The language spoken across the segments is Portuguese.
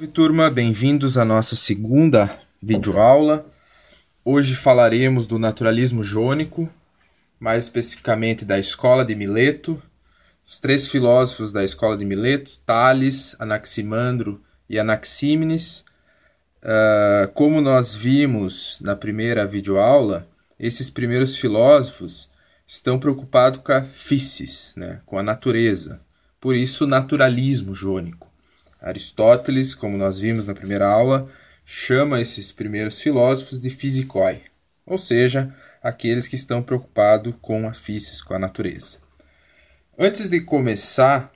Oi, turma, bem-vindos à nossa segunda videoaula. Hoje falaremos do naturalismo jônico, mais especificamente da escola de Mileto, os três filósofos da escola de Mileto, Tales, Anaximandro e Anaxímenes. Uh, como nós vimos na primeira videoaula, esses primeiros filósofos estão preocupados com a physis, né, com a natureza. Por isso, naturalismo jônico. Aristóteles, como nós vimos na primeira aula, chama esses primeiros filósofos de physicoi, ou seja, aqueles que estão preocupados com a physis, com a natureza. Antes de começar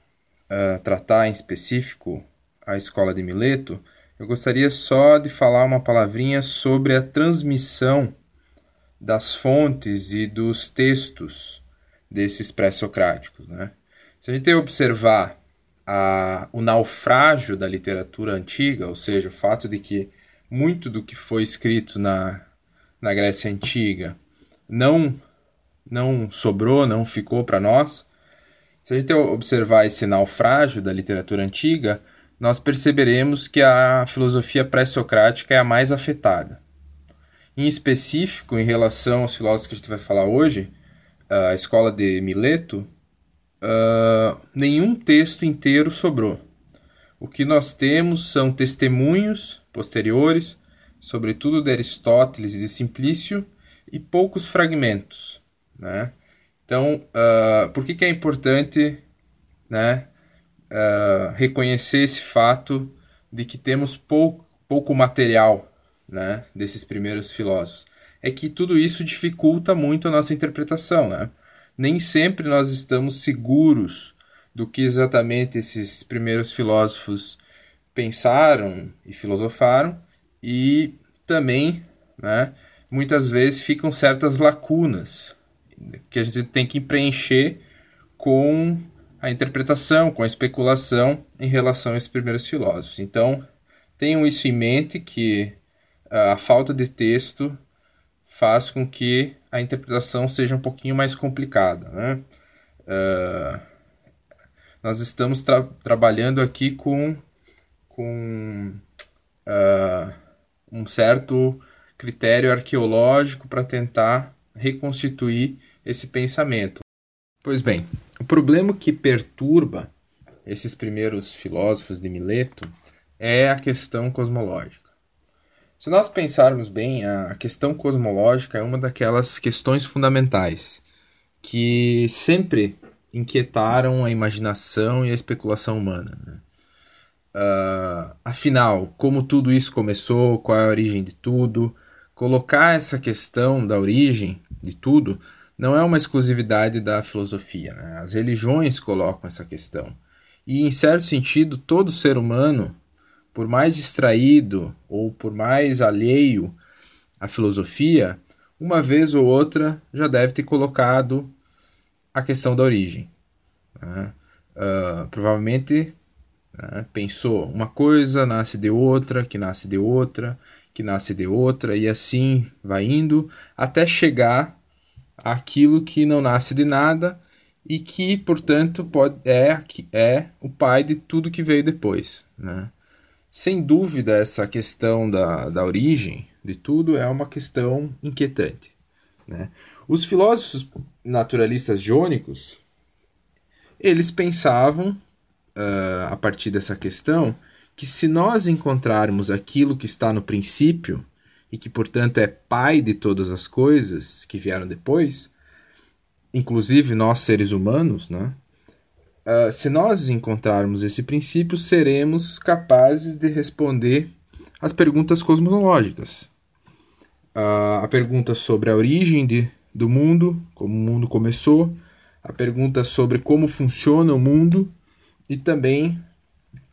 a tratar em específico a escola de Mileto, eu gostaria só de falar uma palavrinha sobre a transmissão das fontes e dos textos desses pré-socráticos. Né? Se a gente observar a, o naufrágio da literatura antiga, ou seja, o fato de que muito do que foi escrito na, na Grécia Antiga não, não sobrou, não ficou para nós. Se a gente observar esse naufrágio da literatura antiga, nós perceberemos que a filosofia pré-socrática é a mais afetada. Em específico, em relação aos filósofos que a gente vai falar hoje, a escola de Mileto, uh, nenhum texto inteiro sobrou. O que nós temos são testemunhos posteriores, sobretudo de Aristóteles e de Simplício, e poucos fragmentos. Né? Então, uh, por que, que é importante né, uh, reconhecer esse fato de que temos pouco, pouco material né, desses primeiros filósofos? É que tudo isso dificulta muito a nossa interpretação. Né? Nem sempre nós estamos seguros do que exatamente esses primeiros filósofos pensaram e filosofaram, e também, né, muitas vezes ficam certas lacunas que a gente tem que preencher com a interpretação, com a especulação em relação a esses primeiros filósofos. Então, tenham isso em mente que a falta de texto faz com que a interpretação seja um pouquinho mais complicada. Né? Uh, nós estamos tra trabalhando aqui com, com uh, um certo critério arqueológico para tentar reconstituir esse pensamento. Pois bem, o problema que perturba esses primeiros filósofos de Mileto é a questão cosmológica. Se nós pensarmos bem, a questão cosmológica é uma daquelas questões fundamentais que sempre inquietaram a imaginação e a especulação humana. Né? Uh, afinal, como tudo isso começou, qual é a origem de tudo, colocar essa questão da origem de tudo não é uma exclusividade da filosofia. Né? As religiões colocam essa questão. E, em certo sentido, todo ser humano por mais distraído ou por mais alheio à filosofia, uma vez ou outra já deve ter colocado a questão da origem. Né? Uh, provavelmente né, pensou uma coisa nasce de outra, que nasce de outra, que nasce de outra, e assim vai indo até chegar àquilo que não nasce de nada e que, portanto, pode, é, é o pai de tudo que veio depois. Né? Sem dúvida, essa questão da, da origem de tudo é uma questão inquietante. Né? Os filósofos naturalistas jônicos, eles pensavam, uh, a partir dessa questão, que se nós encontrarmos aquilo que está no princípio, e que, portanto, é pai de todas as coisas que vieram depois, inclusive nós seres humanos, né? Uh, se nós encontrarmos esse princípio, seremos capazes de responder as perguntas cosmológicas. Uh, a pergunta sobre a origem de, do mundo, como o mundo começou, a pergunta sobre como funciona o mundo e também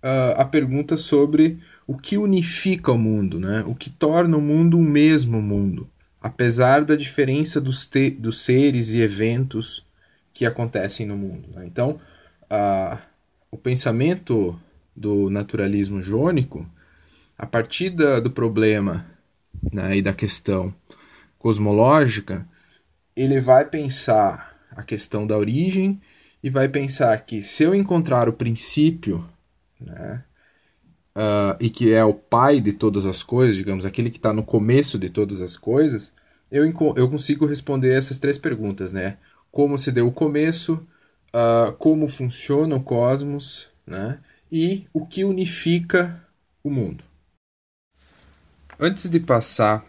uh, a pergunta sobre o que unifica o mundo, né? o que torna o mundo um mesmo mundo, apesar da diferença dos, dos seres e eventos que acontecem no mundo. Né? Então, a, o pensamento do naturalismo jônico, a partir da, do problema né, e da questão cosmológica, ele vai pensar a questão da origem e vai pensar que se eu encontrar o princípio, né, uh, e que é o pai de todas as coisas, digamos, aquele que está no começo de todas as coisas, eu, eu consigo responder essas três perguntas, né? Como se deu o começo, uh, como funciona o cosmos, né? E o que unifica o mundo. Antes de passar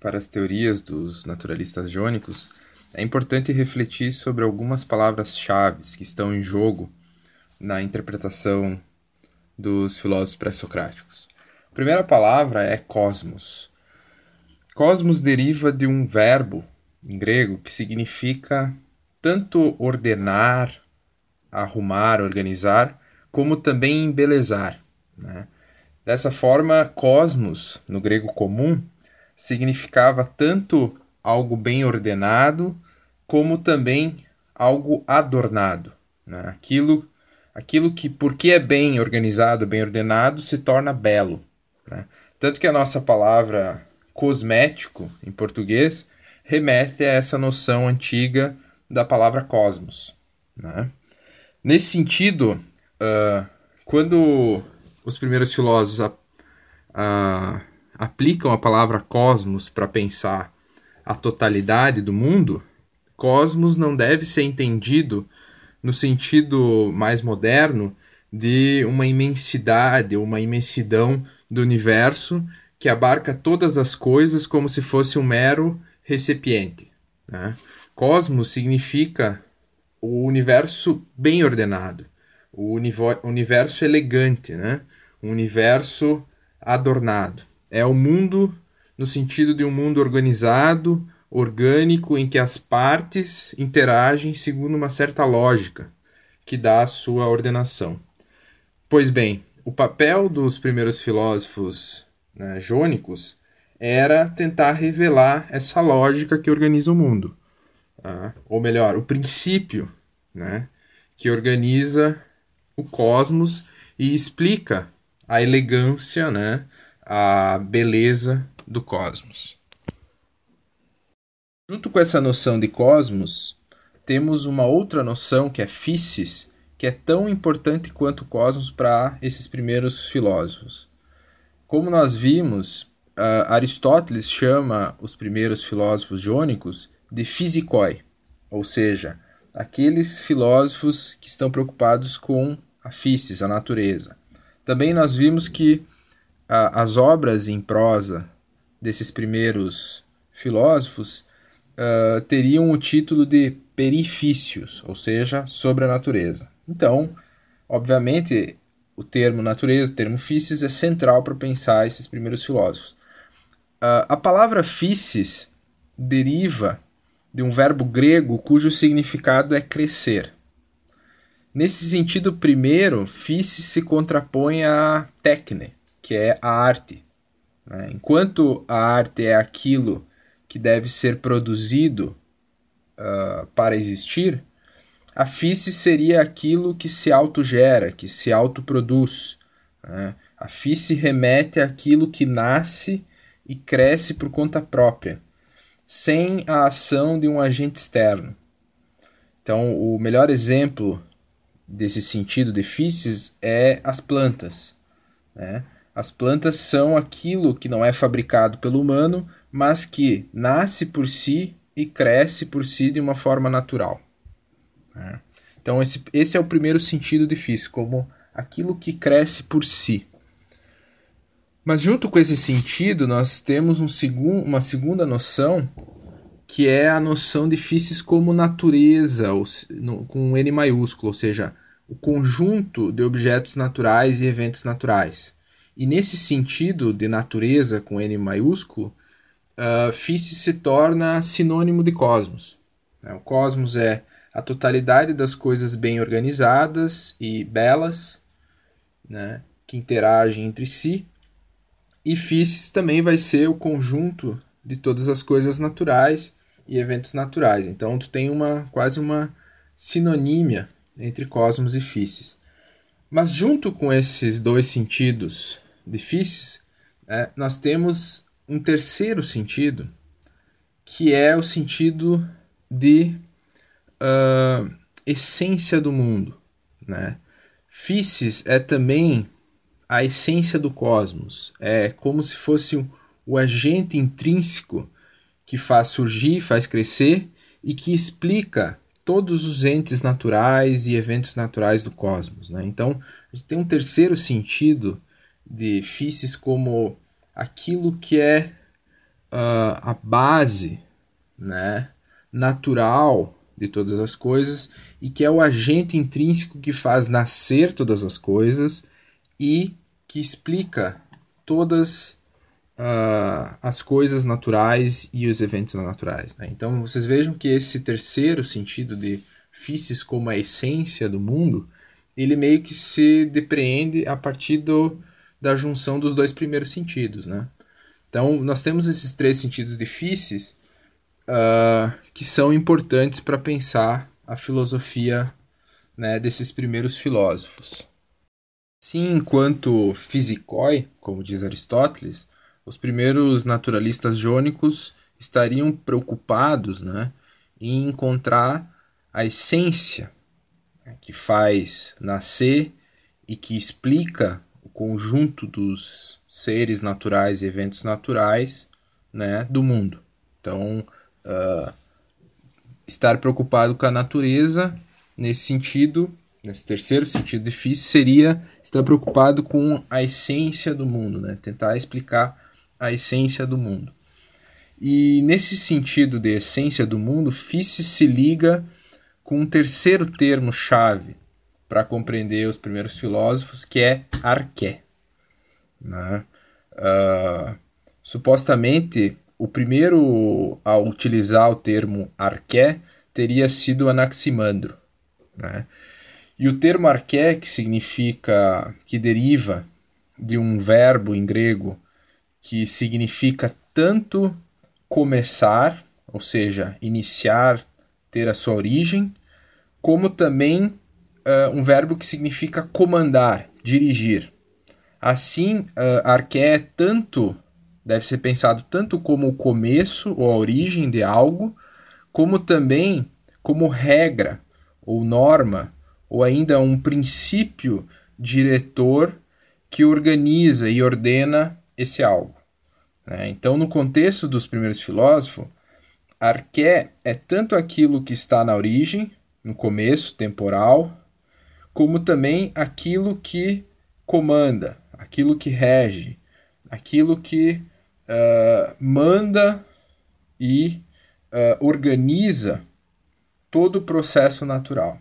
para as teorias dos naturalistas jônicos, é importante refletir sobre algumas palavras-chave que estão em jogo na interpretação dos filósofos pré-socráticos. A primeira palavra é cosmos. Cosmos deriva de um verbo em grego que significa tanto ordenar, arrumar, organizar, como também embelezar. Né? Dessa forma, cosmos, no grego comum, significava tanto algo bem ordenado, como também algo adornado. Né? Aquilo, aquilo que, porque é bem organizado, bem ordenado, se torna belo. Né? Tanto que a nossa palavra cosmético, em português, remete a essa noção antiga da palavra cosmos. Né? Nesse sentido, uh, quando os primeiros filósofos a, a, aplicam a palavra cosmos para pensar a totalidade do mundo, cosmos não deve ser entendido no sentido mais moderno de uma imensidade, uma imensidão do universo que abarca todas as coisas como se fosse um mero recipiente. Né? Cosmos significa o universo bem ordenado, o universo elegante, né? um universo adornado. É o mundo no sentido de um mundo organizado, orgânico, em que as partes interagem segundo uma certa lógica que dá a sua ordenação. Pois bem, o papel dos primeiros filósofos né, jônicos era tentar revelar essa lógica que organiza o mundo. Tá? Ou melhor, o princípio né, que organiza o cosmos e explica a elegância, né, a beleza do cosmos. Junto com essa noção de cosmos, temos uma outra noção que é physis, que é tão importante quanto o cosmos para esses primeiros filósofos. Como nós vimos, uh, Aristóteles chama os primeiros filósofos jônicos de physicoi, ou seja, aqueles filósofos que estão preocupados com a physis, a natureza. Também nós vimos que a, as obras em prosa desses primeiros filósofos uh, teriam o título de perifícios, ou seja, sobre a natureza. Então, obviamente, o termo natureza, o termo physis, é central para pensar esses primeiros filósofos. Uh, a palavra physis deriva de um verbo grego cujo significado é crescer. Nesse sentido primeiro, physis se contrapõe a techne, que é a arte. Né? Enquanto a arte é aquilo que deve ser produzido uh, para existir, a physis seria aquilo que se autogera, que se autoproduz. Né? A physis remete àquilo que nasce e cresce por conta própria, sem a ação de um agente externo. Então, o melhor exemplo desse sentido de físis é as plantas. Né? As plantas são aquilo que não é fabricado pelo humano, mas que nasce por si e cresce por si de uma forma natural. Né? Então, esse, esse é o primeiro sentido de físico, como aquilo que cresce por si. Mas, junto com esse sentido, nós temos um segun, uma segunda noção que é a noção de físis como natureza, ou, no, com N maiúsculo, ou seja, o conjunto de objetos naturais e eventos naturais. E nesse sentido de natureza com N maiúsculo, uh, se torna sinônimo de cosmos. Né? O cosmos é a totalidade das coisas bem organizadas e belas, né, que interagem entre si. E físis também vai ser o conjunto de todas as coisas naturais e eventos naturais. Então tu tem uma quase uma sinonímia entre cosmos e físis. Mas junto com esses dois sentidos de físis, é, nós temos um terceiro sentido, que é o sentido de uh, essência do mundo. Né? Físis é também a essência do cosmos. É como se fosse o, agente intrínseco que faz surgir, faz crescer e que explica todos os entes naturais e eventos naturais do cosmos. Né? Então, a gente tem um terceiro sentido de Físis como aquilo que é uh, a base né, natural de todas as coisas e que é o agente intrínseco que faz nascer todas as coisas e que explica todas uh, as coisas naturais e os eventos naturais. Né? Então vocês vejam que esse terceiro sentido de Físis como a essência do mundo, ele meio que se depreende a partir do, da junção dos dois primeiros sentidos. Né? Então nós temos esses três sentidos de Físis uh, que são importantes para pensar a filosofia né, desses primeiros filósofos. Sim, enquanto fisicoi, como diz Aristóteles, os primeiros naturalistas jônicos estariam preocupados né, em encontrar a essência né, que faz nascer e que explica o conjunto dos seres naturais e eventos naturais né, do mundo. Então, uh, estar preocupado com a natureza, nesse sentido, nesse terceiro sentido difícil, seria estar preocupado com a essência do mundo, né? tentar explicar a essência do mundo. E nesse sentido de essência do mundo, Fice se liga com um terceiro termo-chave para compreender os primeiros filósofos, que é arqué. Né? Uh, supostamente, o primeiro a utilizar o termo arqué teria sido Anaximandro. Né? E o termo arqué, que significa, que deriva de um verbo em grego que significa tanto começar, ou seja, iniciar, ter a sua origem, como também uh, um verbo que significa comandar, dirigir. Assim, uh, arqué é tanto deve ser pensado tanto como o começo ou a origem de algo, como também como regra ou norma, ou ainda um princípio diretor que organiza e ordena esse algo. Né? Então, no contexto dos primeiros filósofos, arqué é tanto aquilo que está na origem, no começo temporal, como também aquilo que comanda, aquilo que rege, aquilo que uh, manda e uh, organiza todo o processo natural.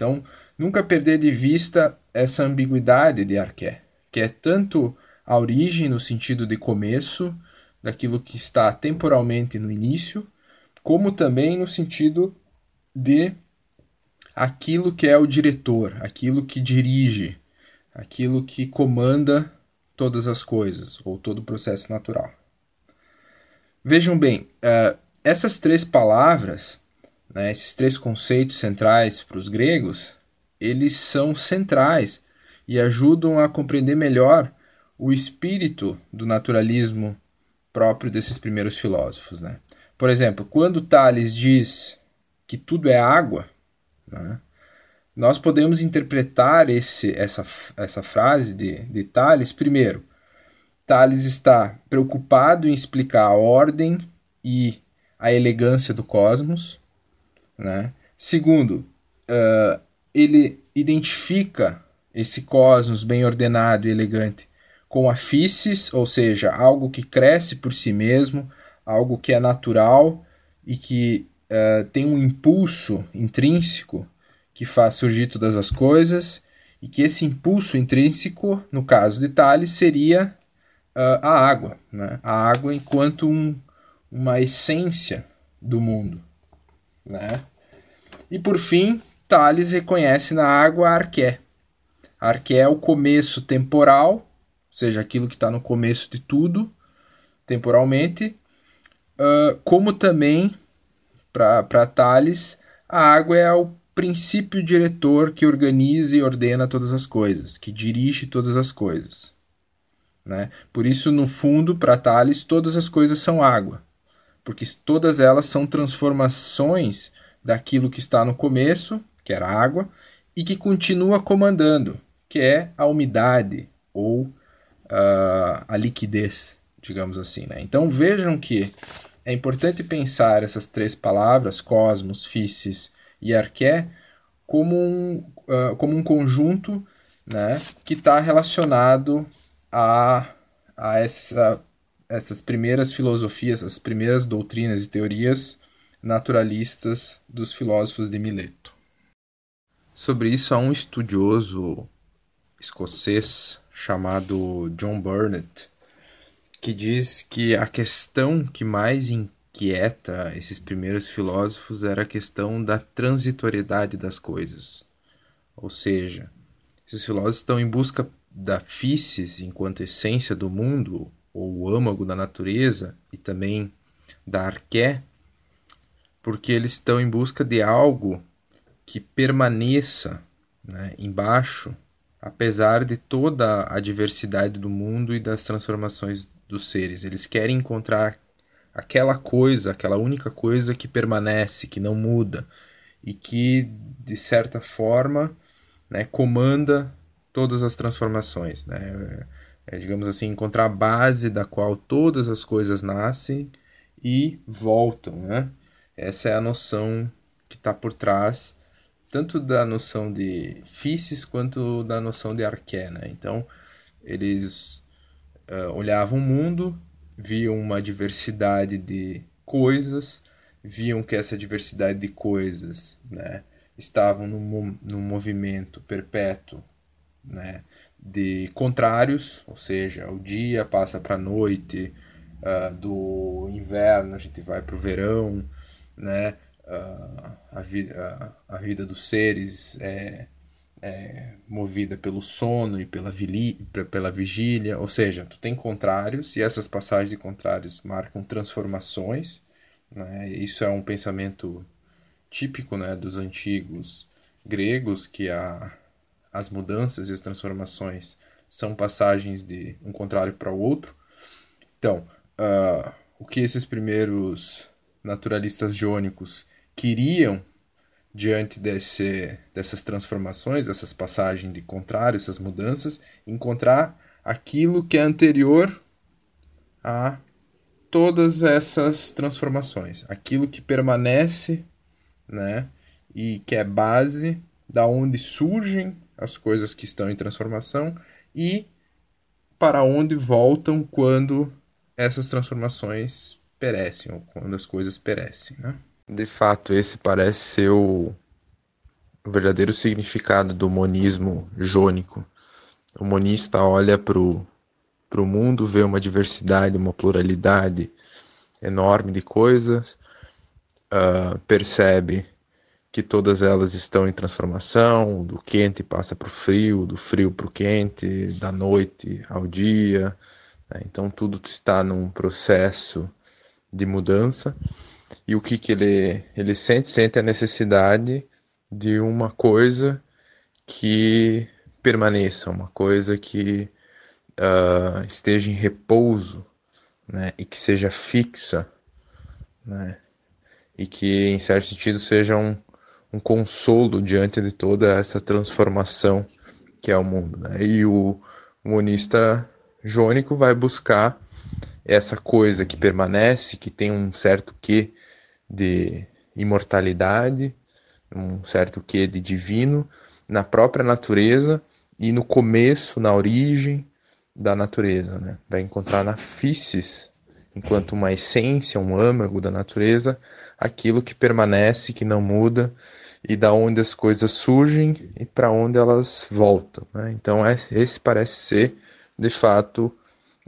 Então, nunca perder de vista essa ambiguidade de arqué, que é tanto a origem no sentido de começo, daquilo que está temporalmente no início, como também no sentido de aquilo que é o diretor, aquilo que dirige, aquilo que comanda todas as coisas ou todo o processo natural. Vejam bem, uh, essas três palavras, né, esses três conceitos centrais para os gregos, eles são centrais e ajudam a compreender melhor o espírito do naturalismo próprio desses primeiros filósofos. Né? Por exemplo, quando Tales diz que tudo é água, né, nós podemos interpretar esse, essa, essa frase de, de Tales, primeiro, Tales está preocupado em explicar a ordem e a elegância do cosmos. Né? Segundo, uh, ele identifica esse cosmos bem ordenado e elegante com a physis, ou seja, algo que cresce por si mesmo, algo que é natural e que uh, tem um impulso intrínseco que faz surgir todas as coisas, e que esse impulso intrínseco, no caso de Tales, seria uh, a água, né? a água enquanto um, uma essência do mundo. Né? E por fim, Tales reconhece na água a arqué. A arqué é o começo temporal seja, aquilo que está no começo de tudo, temporalmente, uh, como também, para Tales, a água é o princípio diretor que organiza e ordena todas as coisas, que dirige todas as coisas. Né? Por isso, no fundo, para Tales, todas as coisas são água, porque todas elas são transformações daquilo que está no começo, que era água, e que continua comandando, que é a umidade, ou uh, a liquidez, digamos assim. Né? Então vejam que é importante pensar essas três palavras, cosmos, physis e arqué, como um, uh, como um conjunto né, que está relacionado a, a essa, essas primeiras filosofias, essas primeiras doutrinas e teorias naturalistas dos filósofos de Mileto. Sobre isso há um estudioso escocês chamado John Burnett que diz que a questão que mais inquieta esses primeiros filósofos era a questão da transitoriedade das coisas. Ou seja, esses filósofos estão em busca da physis enquanto essência do mundo, ou o âmago da natureza, e também da arqué, porque eles estão em busca de algo que permaneça né, embaixo, apesar de toda a diversidade do mundo e das transformações dos seres. Eles querem encontrar aquela coisa, aquela única coisa que permanece, que não muda e que, de certa forma, né, comanda todas as transformações. Né? É, digamos assim, encontrar a base da qual todas as coisas nascem e voltam. Né? Essa é a noção que está por trás tanto da noção de physis quanto da noção de arqué. Né? Então, eles uh, olhavam o mundo, viam uma diversidade de coisas, viam que essa diversidade de coisas né, estavam num, num movimento perpétuo né, de contrários, ou seja, o dia passa para a noite, uh, do inverno a gente vai para o verão, né, uh, a, vida, a, a vida dos seres é é, movida pelo sono e pela, vili, pela vigília, ou seja, tu tem contrários e essas passagens de contrários marcam transformações. Né? Isso é um pensamento típico né, dos antigos gregos, que a, as mudanças e as transformações são passagens de um contrário para o outro. Então, uh, o que esses primeiros naturalistas jônicos queriam diante desse, dessas transformações, essas passagens de contrário, essas mudanças, encontrar aquilo que é anterior a todas essas transformações, aquilo que permanece, né, e que é base da onde surgem as coisas que estão em transformação e para onde voltam quando essas transformações perecem ou quando as coisas perecem, né? De fato, esse parece ser o, verdadeiro significado do monismo jônico. O monista olha para o mundo, vê uma diversidade, uma pluralidade enorme de coisas, uh, percebe que todas elas estão em transformação, do quente passa para o frio, do frio para o quente, da noite ao dia. Né? Então tudo está num processo de mudança e o que, que ele, ele sente? Sente a necessidade de uma coisa que permaneça, uma coisa que uh, esteja em repouso né? e que seja fixa né? e que, em certo sentido, seja um, um consolo diante de toda essa transformação que é o mundo. Né? E o, monista jônico vai buscar essa coisa que permanece, que tem um certo quê de imortalidade, um certo quê de divino na própria natureza e no começo, na origem da natureza. Né? Vai encontrar na physis, enquanto uma essência, um âmago da natureza, aquilo que permanece, que não muda e da onde as coisas surgem e para onde elas voltam. Né? Então, é, esse parece ser, de fato,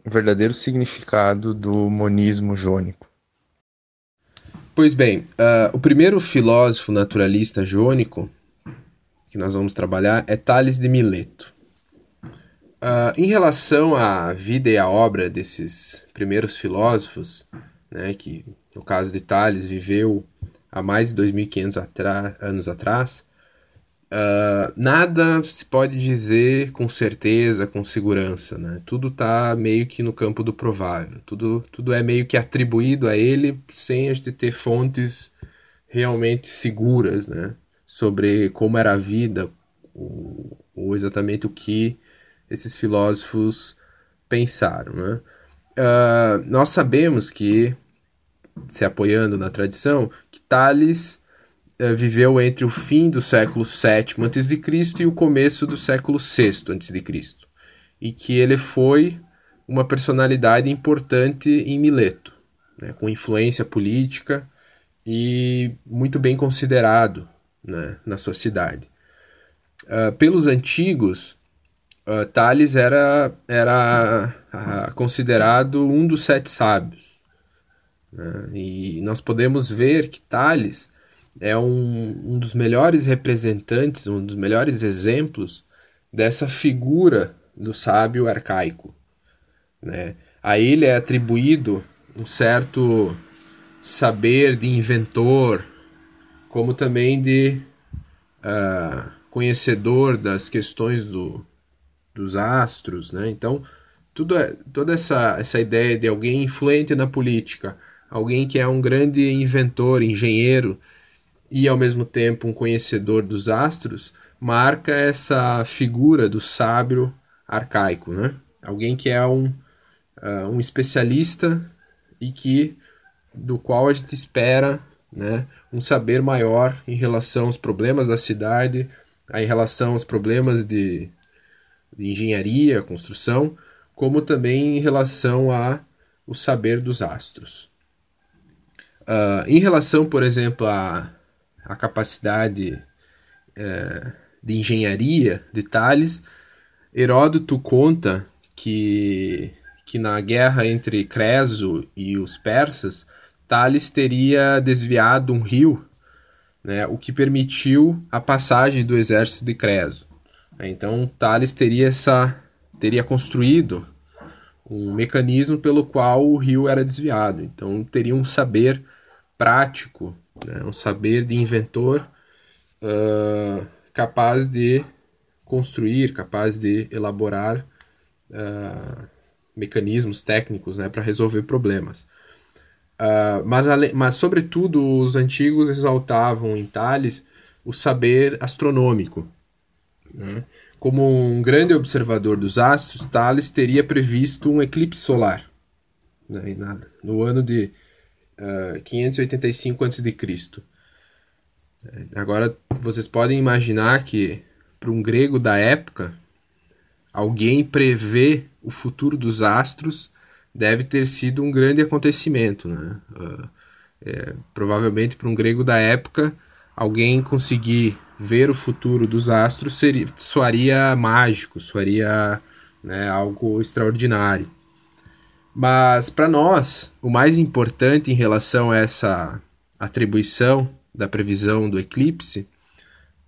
o verdadeiro significado do monismo jônico. Pois bem, uh, o primeiro filósofo naturalista jônico que nós vamos trabalhar é Tales de Mileto. Uh, em relação à vida e à obra desses primeiros filósofos, né, que no caso de Tales viveu há mais de 2.500 anos atrás, Uh, nada se pode dizer com certeza, com segurança, né? Tudo está meio que no campo do provável. Tudo, tudo é meio que atribuído a ele sem a gente ter fontes realmente seguras, né? Sobre como era a vida, ou, ou exatamente o que esses filósofos pensaram. Né? Uh, nós sabemos que, se apoiando na tradição, que Tales viveu entre o fim do século VII a.C. e o começo do século VI a.C. E que ele foi uma personalidade importante em Mileto, né, com influência política e muito bem considerado né, na sua cidade. Uh, pelos antigos, uh, Tales era, era uh, considerado um dos sete sábios. Né? E nós podemos ver que Tales é um, um dos melhores representantes, um dos melhores exemplos dessa figura do sábio arcaico. Né? A ele é atribuído um certo saber de inventor, como também de uh, conhecedor das questões do, dos astros, né? Então, tudo é, toda essa, essa ideia de alguém influente na política, alguém que é um grande inventor, engenheiro e ao mesmo tempo um conhecedor dos astros, marca essa figura do sábio arcaico, né? Alguém que é um, uh, um especialista e que do qual a gente espera né, um saber maior em relação aos problemas da cidade, em relação aos problemas de, de engenharia, construção, como também em relação a o saber dos astros. Uh, em relação, por exemplo, à, à capacidade uh, de engenharia de Tales, Heródoto conta que, que na guerra entre Creso e os persas, Tales teria desviado um rio, né, o que permitiu a passagem do exército de Creso. Então Tales teria essa teria construído um mecanismo pelo qual o rio era desviado. Então teria um saber prático, né, um saber de inventor uh, capaz de construir, capaz de elaborar uh, mecanismos técnicos né, para resolver problemas. Uh, mas, mas, sobretudo, os antigos exaltavam em Tales o saber astronômico. Né? Como um grande observador dos astros, Tales teria previsto um eclipse solar né? no ano de uh, 585 a.C. Agora, vocês podem imaginar que, para um grego da época, alguém prevê o futuro dos astros deve ter sido um grande acontecimento. Né? Uh, é, provavelmente para um grego da época, alguém conseguir ver o futuro dos astros seria, soaria mágico, soaria né, algo extraordinário. Mas para nós, o mais importante em relação a essa atribuição da previsão do eclipse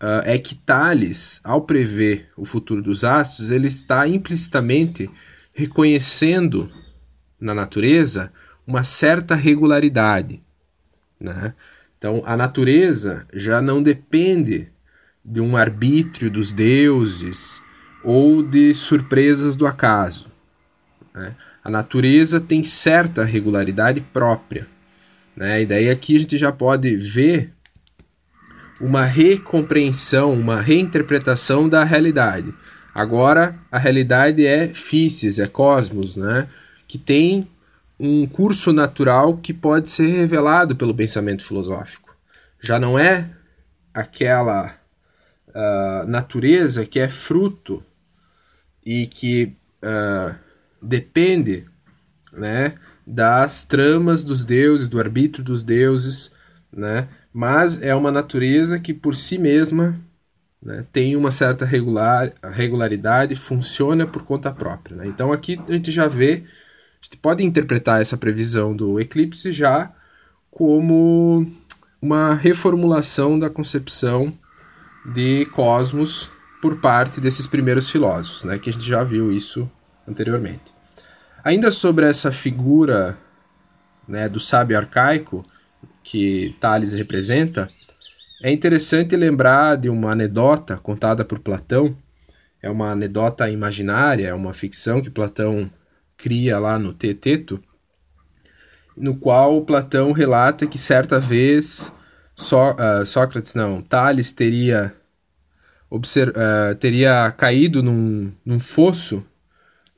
uh, é que Thales, ao prever o futuro dos astros, ele está implicitamente reconhecendo na natureza uma certa regularidade. Né? Então, a natureza já não depende de um arbítrio dos deuses ou de surpresas do acaso. Né? A natureza tem certa regularidade própria. Né? E daí aqui a gente já pode ver uma recompreensão, uma reinterpretação da realidade. Agora a realidade é físis, é cosmos, né? que tem um curso natural que pode ser revelado pelo pensamento filosófico. Já não é aquela uh, natureza que é fruto e que uh, depende né, das tramas dos deuses, do arbítrio dos deuses, né, mas é uma natureza que por si mesma né, tem uma certa regular, regularidade, funciona por conta própria. Né? Então aqui a gente já vê a gente pode interpretar essa previsão do eclipse já como uma reformulação da concepção de cosmos por parte desses primeiros filósofos, né, que a gente já viu isso anteriormente. Ainda sobre essa figura né, do sábio arcaico que Tales representa, é interessante lembrar de uma anedota contada por Platão. É uma anedota imaginária, é uma ficção que Platão cria lá no Teteto, no qual Platão relata que certa vez Só, uh, Sócrates, não, Tales teria uh, teria caído num, num fosso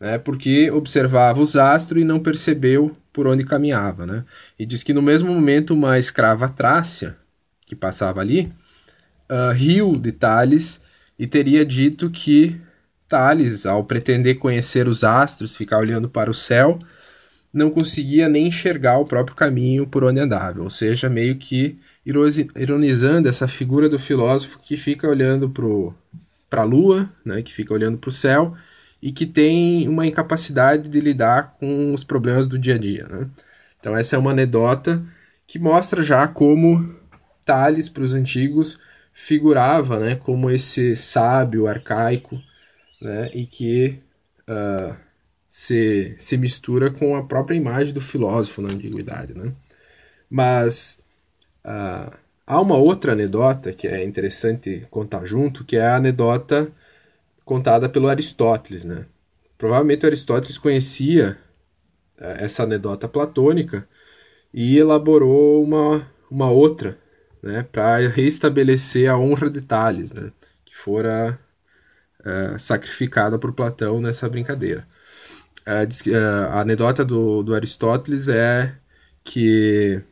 né, porque observava os astros e não percebeu por onde caminhava. Né? E diz que no mesmo momento uma escrava trácia, que passava ali, uh, riu de Tales e teria dito que Tales, ao pretender conhecer os astros, ficar olhando para o céu, não conseguia nem enxergar o próprio caminho por onde andava, ou seja, meio que ironizando essa figura do filósofo que fica olhando para a lua, né, que fica olhando para o céu e que tem uma incapacidade de lidar com os problemas do dia a dia. Né? Então, essa é uma anedota que mostra já como Tales, para os antigos, figurava né, como esse sábio arcaico né, e que uh, se, se mistura com a própria imagem do filósofo na antiguidade. Né? Mas uh, há uma outra anedota que é interessante contar junto, que é a anedota contada pelo Aristóteles. Né? Provavelmente Aristóteles conhecia uh, essa anedota platônica e elaborou uma, uma outra né, para restabelecer a honra de Tales, né, que fora uh, sacrificada por Platão nessa brincadeira. Uh, uh, a anedota do, do Aristóteles é que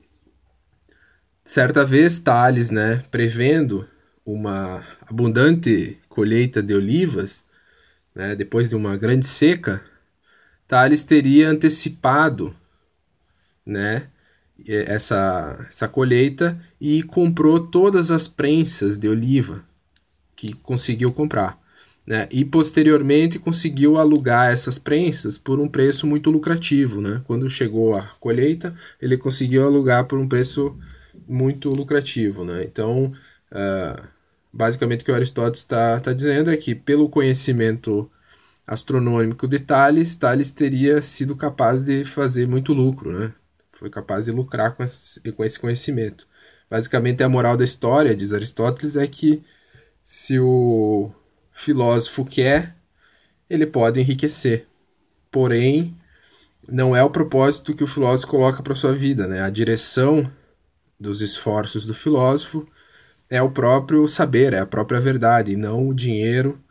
certa vez Tales, né, prevendo uma abundante colheita de olivas, né, depois de uma grande seca, Tales teria antecipado, né, essa, essa colheita e comprou todas as prensas de oliva que conseguiu comprar. Né? E posteriormente conseguiu alugar essas prensas por um preço muito lucrativo. Né? Quando chegou a colheita, ele conseguiu alugar por um preço muito lucrativo. Né? Então, uh, basicamente o que o Aristóteles está tá dizendo é que, pelo conhecimento astronômico de Tales, Tales teria sido capaz de fazer muito lucro. Né? foi capaz de lucrar com esse, com esse conhecimento. Basicamente, a moral da história, diz Aristóteles, é que se o filósofo quer, ele pode enriquecer. Porém, não é o propósito que o filósofo coloca para sua vida, né? A direção dos esforços do filósofo é o próprio saber, é a própria verdade, e não o dinheiro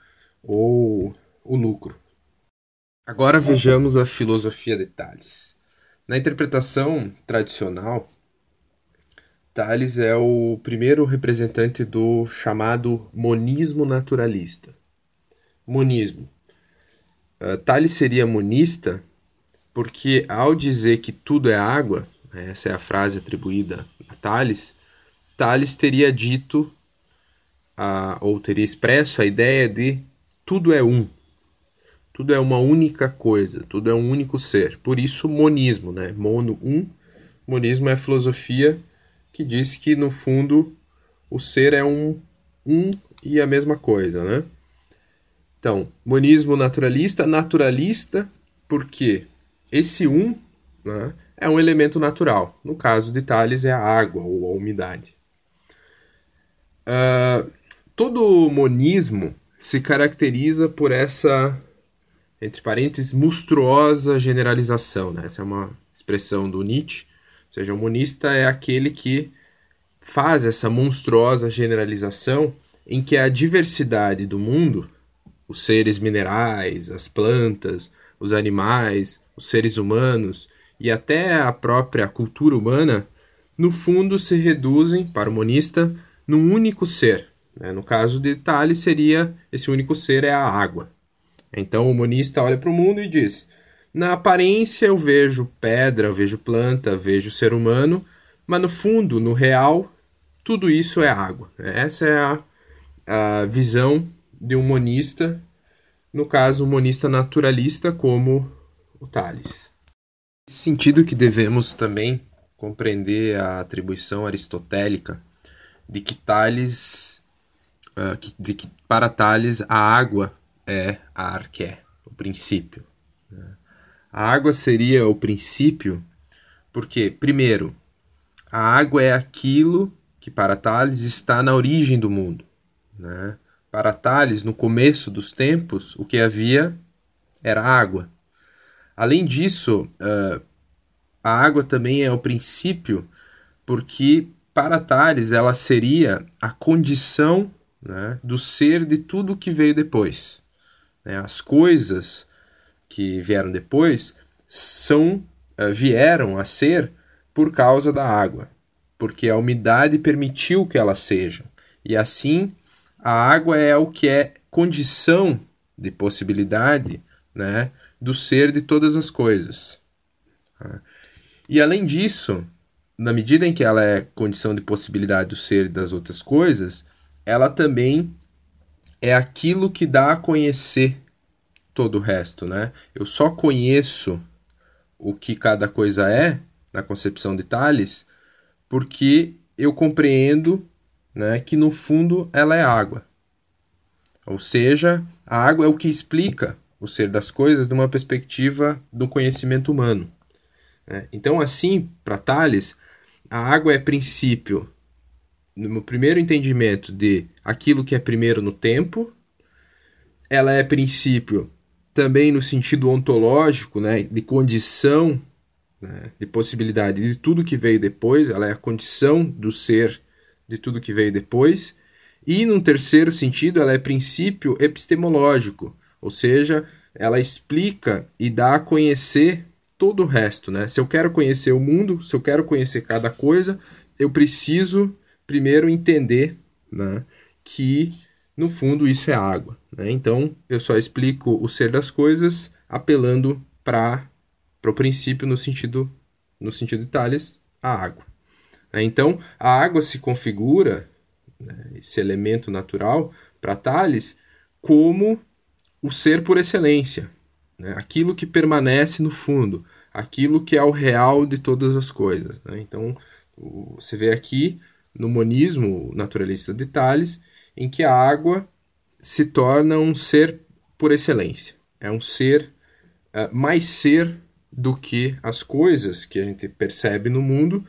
ou o lucro. Agora vejamos a filosofia de Tales. Na interpretação tradicional, Tales é o primeiro representante do chamado monismo naturalista. Monismo. Uh, Tales seria monista porque, ao dizer que tudo é água, né, essa é a frase atribuída a Tales, Tales teria dito, uh, ou teria expresso a ideia de tudo é um, tudo é uma única coisa, tudo é um único ser. Por isso, monismo, né? Mono, um. Monismo é a filosofia que diz que, no fundo, o ser é um, um e a mesma coisa, né? Então, monismo naturalista, naturalista, porque esse um né, é um elemento natural. No caso de Tales, é a água ou a umidade. Uh, todo monismo se caracteriza por essa entre parênteses, monstruosa generalização. Né? Essa é uma expressão do Nietzsche. Ou seja, o monista é aquele que faz essa monstruosa generalização em que a diversidade do mundo, os seres minerais, as plantas, os animais, os seres humanos e até a própria cultura humana, no fundo se reduzem, para o monista, num único ser. Né? No caso de Tales, seria esse único ser é a água. Então o monista olha para o mundo e diz: na aparência eu vejo pedra, eu vejo planta, vejo ser humano, mas no fundo, no real, tudo isso é água. Essa é a, a visão de um monista, no caso, um monista naturalista como o Tales. Nesse sentido que devemos também compreender a atribuição aristotélica de que Tales, uh, de que para Tales a água é a arqué, o princípio. Né? A água seria o princípio porque, primeiro, a água é aquilo que para Tales está na origem do mundo. Né? Para Tales, no começo dos tempos, o que havia era água. Além disso, uh, a água também é o princípio porque para Tales ela seria a condição né, do ser de tudo que veio depois. Né? As coisas que vieram depois são uh, vieram a ser por causa da água, porque a umidade permitiu que elas sejam. E assim, a água é o que é condição de possibilidade né, do ser de todas as coisas. E além disso, na medida em que ela é condição de possibilidade do ser das outras coisas, ela também é aquilo que dá a conhecer todo o resto, né? Eu só conheço o que cada coisa é na concepção de Tales porque eu compreendo, né, que no fundo ela é água. Ou seja, a água é o que explica o ser das coisas de uma perspectiva do conhecimento humano. Né? Então, assim, para Tales, a água é princípio, no primeiro entendimento de aquilo que é primeiro no tempo, ela é princípio também no sentido ontológico, né, de condição, né, de possibilidade de tudo que veio depois, ela é a condição do ser de tudo que veio depois, e num terceiro sentido, ela é princípio epistemológico, ou seja, ela explica e dá a conhecer todo o resto, né? Se eu quero conhecer o mundo, se eu quero conhecer cada coisa, eu preciso primeiro entender, né, que no fundo isso é água. Né? Então eu só explico o ser das coisas apelando para o princípio no sentido no sentido de Tales, a água. Né? Então a água se configura né, esse elemento natural para Tales como o ser por excelência, né? aquilo que permanece no fundo, aquilo que é o real de todas as coisas. Né? Então, você vê aqui no monismo naturalista de Tales, em que a água se torna um ser por excelência. É um ser uh, mais ser do que as coisas que a gente percebe no mundo,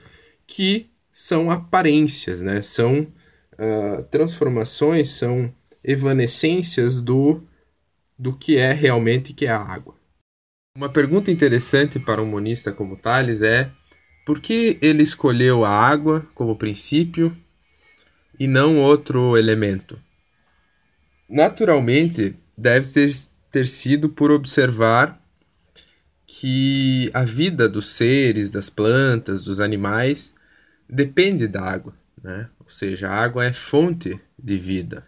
que são aparências, né? são uh, transformações, são evanescências do do que é realmente que é a água. Uma pergunta interessante para um monista como Tales é por que ele escolheu a água como princípio e não outro elemento? Naturalmente, deve ter, ter sido por observar que a vida dos seres, das plantas, dos animais depende da água, né? Ou seja, a água é fonte de vida.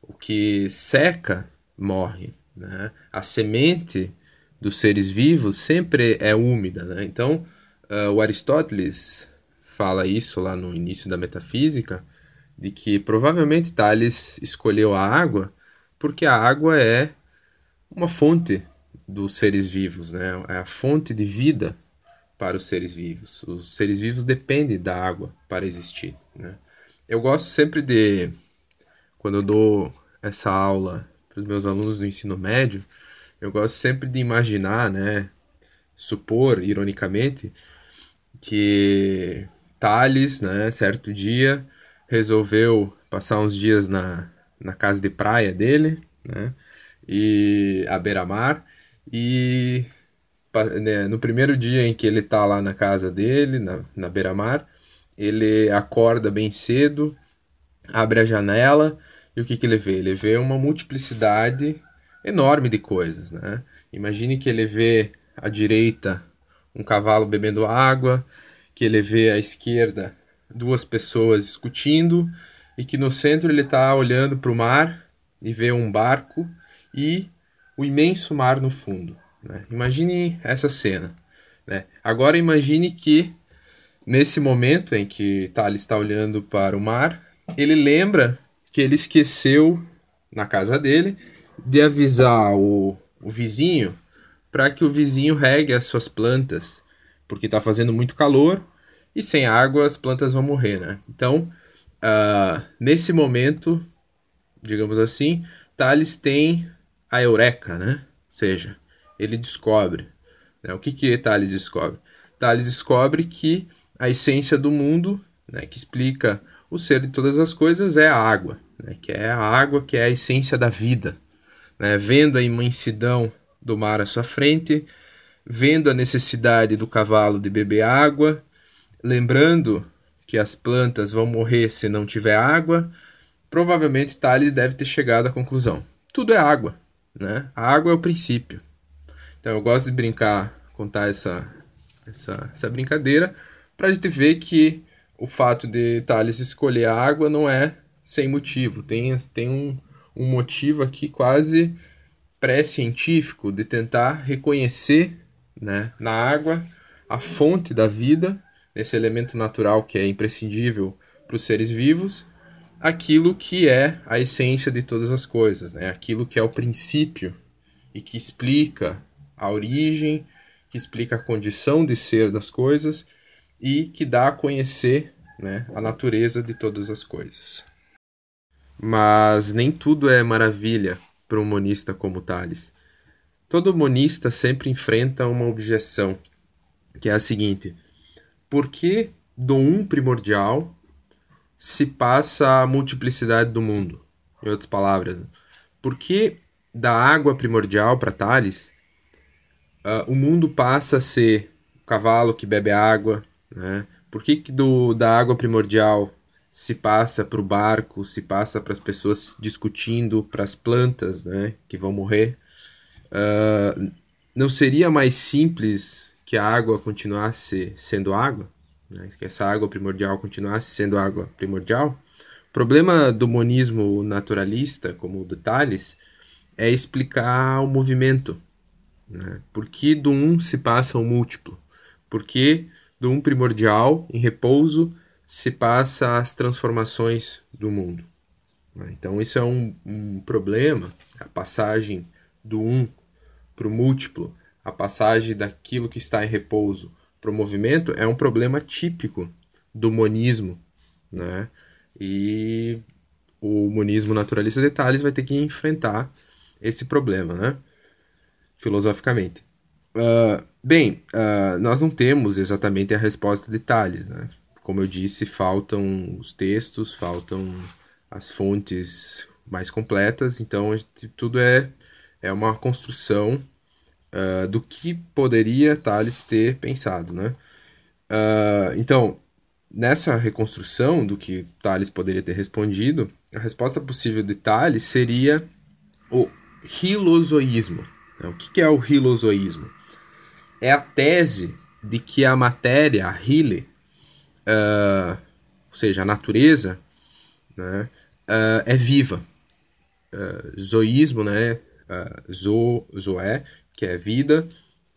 O que seca morre. Né? A semente dos seres vivos sempre é úmida. Né? Então, uh, o Aristóteles fala isso lá no início da metafísica, de que provavelmente Tales escolheu a água porque a água é uma fonte dos seres vivos, né? é a fonte de vida para os seres vivos. Os seres vivos dependem da água para existir. Né? Eu gosto sempre de, quando eu dou essa aula para os meus alunos do ensino médio, eu gosto sempre de imaginar, né, supor, ironicamente, que Thales, né, certo dia, resolveu passar uns dias na, na casa de praia dele, né, e à beira-mar, e né, no primeiro dia em que ele está lá na casa dele, na, na beira-mar, ele acorda bem cedo, abre a janela e o que, que ele vê? Ele vê uma multiplicidade enorme de coisas, né? Imagine que ele vê à direita um cavalo bebendo água, que ele vê à esquerda duas pessoas discutindo e que no centro ele está olhando para o mar e vê um barco e o imenso mar no fundo. Né? Imagine essa cena. Né? Agora imagine que nesse momento em que Thales está olhando para o mar, ele lembra que ele esqueceu na casa dele de avisar o, o vizinho para que o vizinho regue as suas plantas, porque está fazendo muito calor e sem água as plantas vão morrer, né? Então, uh, nesse momento, digamos assim, Thales tem a eureka, né? Ou seja, ele descobre. Né? O que que Thales descobre? Thales descobre que a essência do mundo, né, que explica o ser de todas as coisas é a água, né? que é a água que é a essência da vida. Né? Vendo a imensidão do mar à sua frente, vendo a necessidade do cavalo de beber água, lembrando que as plantas vão morrer se não tiver água, provavelmente Tales deve ter chegado à conclusão: tudo é água, né? A água é o princípio. Então eu gosto de brincar, contar essa, essa, essa brincadeira, para a gente ver que o fato de Tales escolher a água não é sem motivo. Tem, tem um, um motivo aqui quase pré-científico de tentar reconhecer né, na água a fonte da vida, esse elemento natural que é imprescindível para os seres vivos, aquilo que é a essência de todas as coisas, né? aquilo que é o princípio e que explica a origem, que explica a condição de ser das coisas e que dá a conhecer né, a natureza de todas as coisas. Mas nem tudo é maravilha para um monista como Tales. Todo monista sempre enfrenta uma objeção, que é a seguinte: por que do um primordial se passa a multiplicidade do mundo? Em outras palavras, por que da água primordial para Tales uh, o mundo passa a ser o cavalo que bebe água, né? Por que, que do, da água primordial se passa para o barco, se passa para as pessoas discutindo, para as plantas né, que vão morrer? Uh, não seria mais simples que a água continuasse sendo água? Né? Que essa água primordial continuasse sendo água primordial? O problema do monismo naturalista, como o do Tales, é explicar o movimento. Né? Por que do um se passa ao múltiplo? Por que do um primordial, em repouso, se passa as transformações do mundo. Né? Então, isso é um, um problema, a passagem do um para o múltiplo, a passagem daquilo que está em repouso para o movimento, é um problema típico do monismo. Né? E o monismo naturalista de Tales vai ter que enfrentar esse problema, né? filosoficamente. Uh, bem, uh, nós não temos exatamente a resposta de Tales. Né? Como eu disse, faltam os textos, faltam as fontes mais completas, então gente, tudo é, é uma construção uh, do que poderia Tales ter pensado. Né? então, nessa reconstrução do que Tales poderia ter respondido, a resposta possível de Tales seria o hilozoísmo. O que é o hilozoísmo? é a tese de que a matéria, a hile, uh, ou seja, a natureza, né, uh, é viva. Uh, zoísmo, né, zo, zoé, que é vida,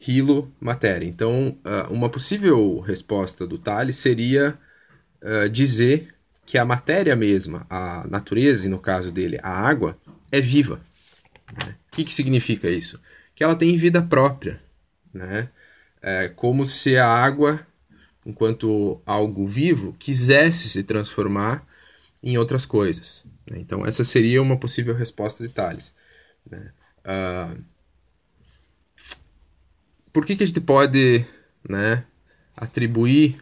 hilo, matéria. Então, uma possível resposta do Tales seria dizer que a matéria mesma, a natureza, e no caso dele, a água, é viva. Né? O que, que significa isso? Que ela tem vida própria né? É como se a água, enquanto algo vivo, quisesse se transformar em outras coisas. Né? Então, essa seria uma possível resposta de Tales. Né? Uh, por que, que a gente pode né, atribuir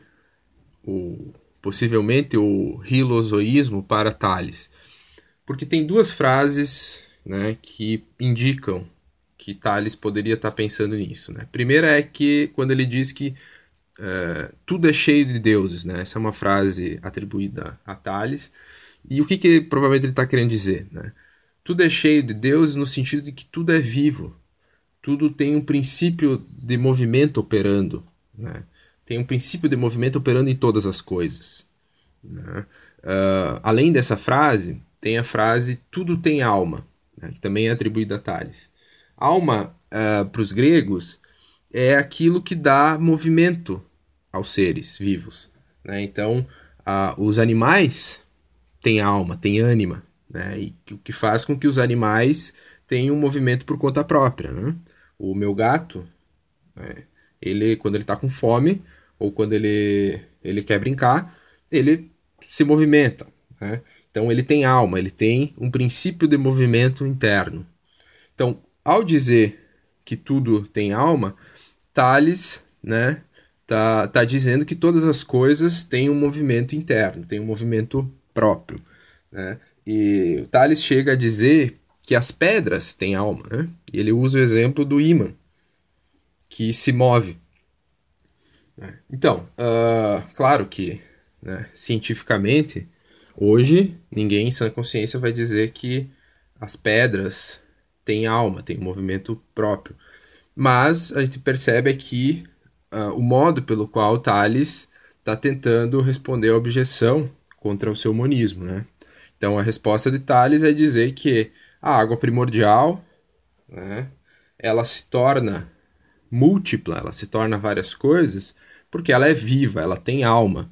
o, possivelmente o rilozoísmo para Tales? Porque tem duas frases né, que indicam que Tales poderia estar pensando nisso. Né? Primeira é que quando ele diz que uh, tudo é cheio de deuses, né? essa é uma frase atribuída a Tales. E o que, que provavelmente ele está querendo dizer? Né? Tudo é cheio de deuses no sentido de que tudo é vivo, tudo tem um princípio de movimento operando, né? tem um princípio de movimento operando em todas as coisas. Né? Uh, além dessa frase, tem a frase tudo tem alma, né? que também é atribuída a Tales. Alma, uh, para os gregos, é aquilo que dá movimento aos seres vivos. Né? Então, uh, os animais têm alma, têm ânima, né? e o que faz com que os animais tenham um movimento por conta própria. Né? O meu gato, né? ele quando ele está com fome ou quando ele, ele quer brincar, ele se movimenta. Né? Então, ele tem alma, ele tem um princípio de movimento interno. Então, ao dizer que tudo tem alma, Tales, né, tá, tá dizendo que todas as coisas têm um movimento interno, têm um movimento próprio, né? E o Tales chega a dizer que as pedras têm alma, né? E ele usa o exemplo do ímã, que se move. Né? Então, uh, claro que, né, cientificamente, Hoje, ninguém em sã consciência vai dizer que as pedras têm alma, têm um movimento próprio. Mas a gente percebe aqui uh, o modo pelo qual Tales está tentando responder à objeção contra o seu monismo. Né? Então, a resposta de Tales é dizer que a água primordial né, ela se torna múltipla, ela se torna várias coisas, porque ela é viva, ela tem alma.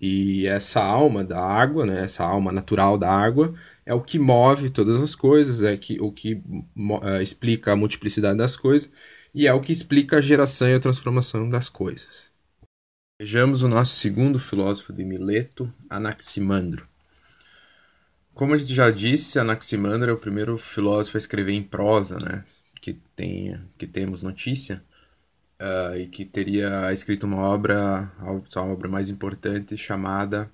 E essa alma da água, né, essa alma natural da água, é o que move todas as coisas, é que, o que uh, explica a multiplicidade das coisas e é o que explica a geração e a transformação das coisas. Vejamos o nosso segundo filósofo de Mileto, Anaximandro. Como a gente já disse, Anaximandro é o primeiro filósofo a escrever em prosa, né? Que, tem, que temos notícia uh, e que teria escrito uma obra, a obra mais importante, chamada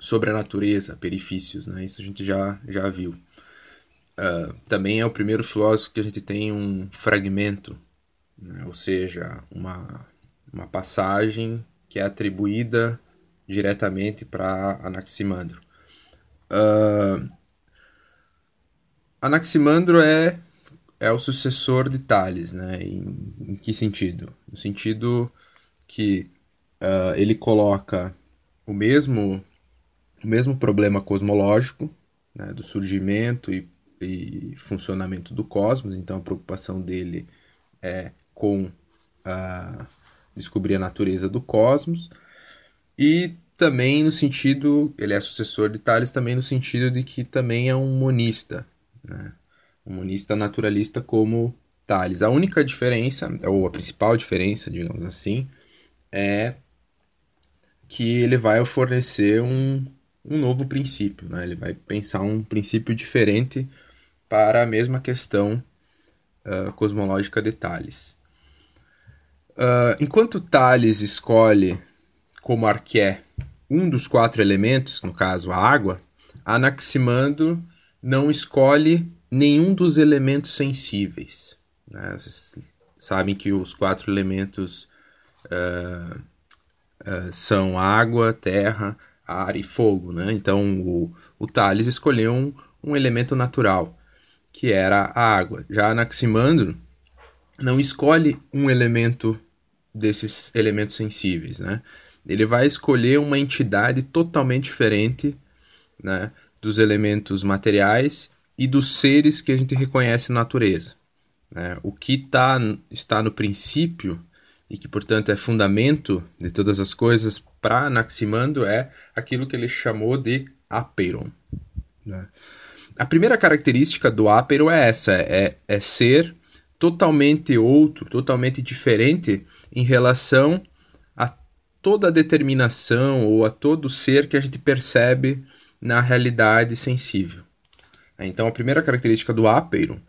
Sobre a Natureza, Perifícios, né? Isso a gente já, já viu. Uh, também é o primeiro filósofo que a gente tem um fragmento, né? ou seja, uma, uma passagem que é atribuída diretamente para Anaximandro. Uh, Anaximandro é é o sucessor de Tales, né? Em, em que sentido? No sentido que uh, ele coloca o mesmo, o mesmo problema cosmológico, né? do surgimento e, e, funcionamento do cosmos, então a preocupação dele é com uh, descobrir a natureza do cosmos, e também no sentido, ele é sucessor de Tales também no sentido de que também é um monista, né? monista naturalista como Tales. A única diferença, ou a principal diferença, digamos assim, é que ele vai fornecer um, um novo princípio, né? ele vai pensar um princípio diferente para a mesma questão uh, cosmológica de Tales. Uh, enquanto Tales escolhe como arqué um dos quatro elementos, no caso a água, Anaximandro não escolhe nenhum dos elementos sensíveis. Né? Vocês sabem que os quatro elementos uh, uh, são água, terra, ar e fogo. Né? Então o, o Thales escolheu um, um elemento natural, que era a água. Já Anaximandro não escolhe um elemento desses elementos sensíveis. Né? Ele vai escolher uma entidade totalmente diferente né, dos elementos materiais e dos seres que a gente reconhece na natureza. Né? O que tá, está no princípio e que, portanto, é fundamento de todas as coisas para Anaximandro é aquilo que ele chamou de apeiron. Né? A primeira característica do apeiron é essa, é, é ser totalmente outro, totalmente diferente em relação a toda a determinação ou a todo ser que a gente percebe na realidade sensível. Então, a primeira característica do ápero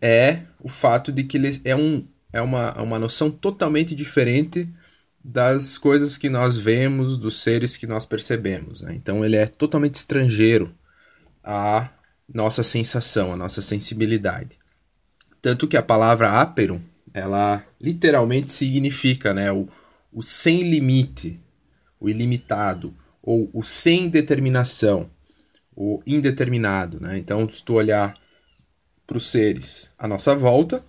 é o fato de que ele é, um, é uma, uma noção totalmente diferente das coisas que nós vemos, dos seres que nós percebemos. Né? Então, ele é totalmente estrangeiro à nossa sensação, à nossa sensibilidade. Tanto que a palavra ápero, ela literalmente significa né, o, o sem limite, o ilimitado, ou o sem determinação o indeterminado. Né? Então, se tu olhar para os seres à nossa volta,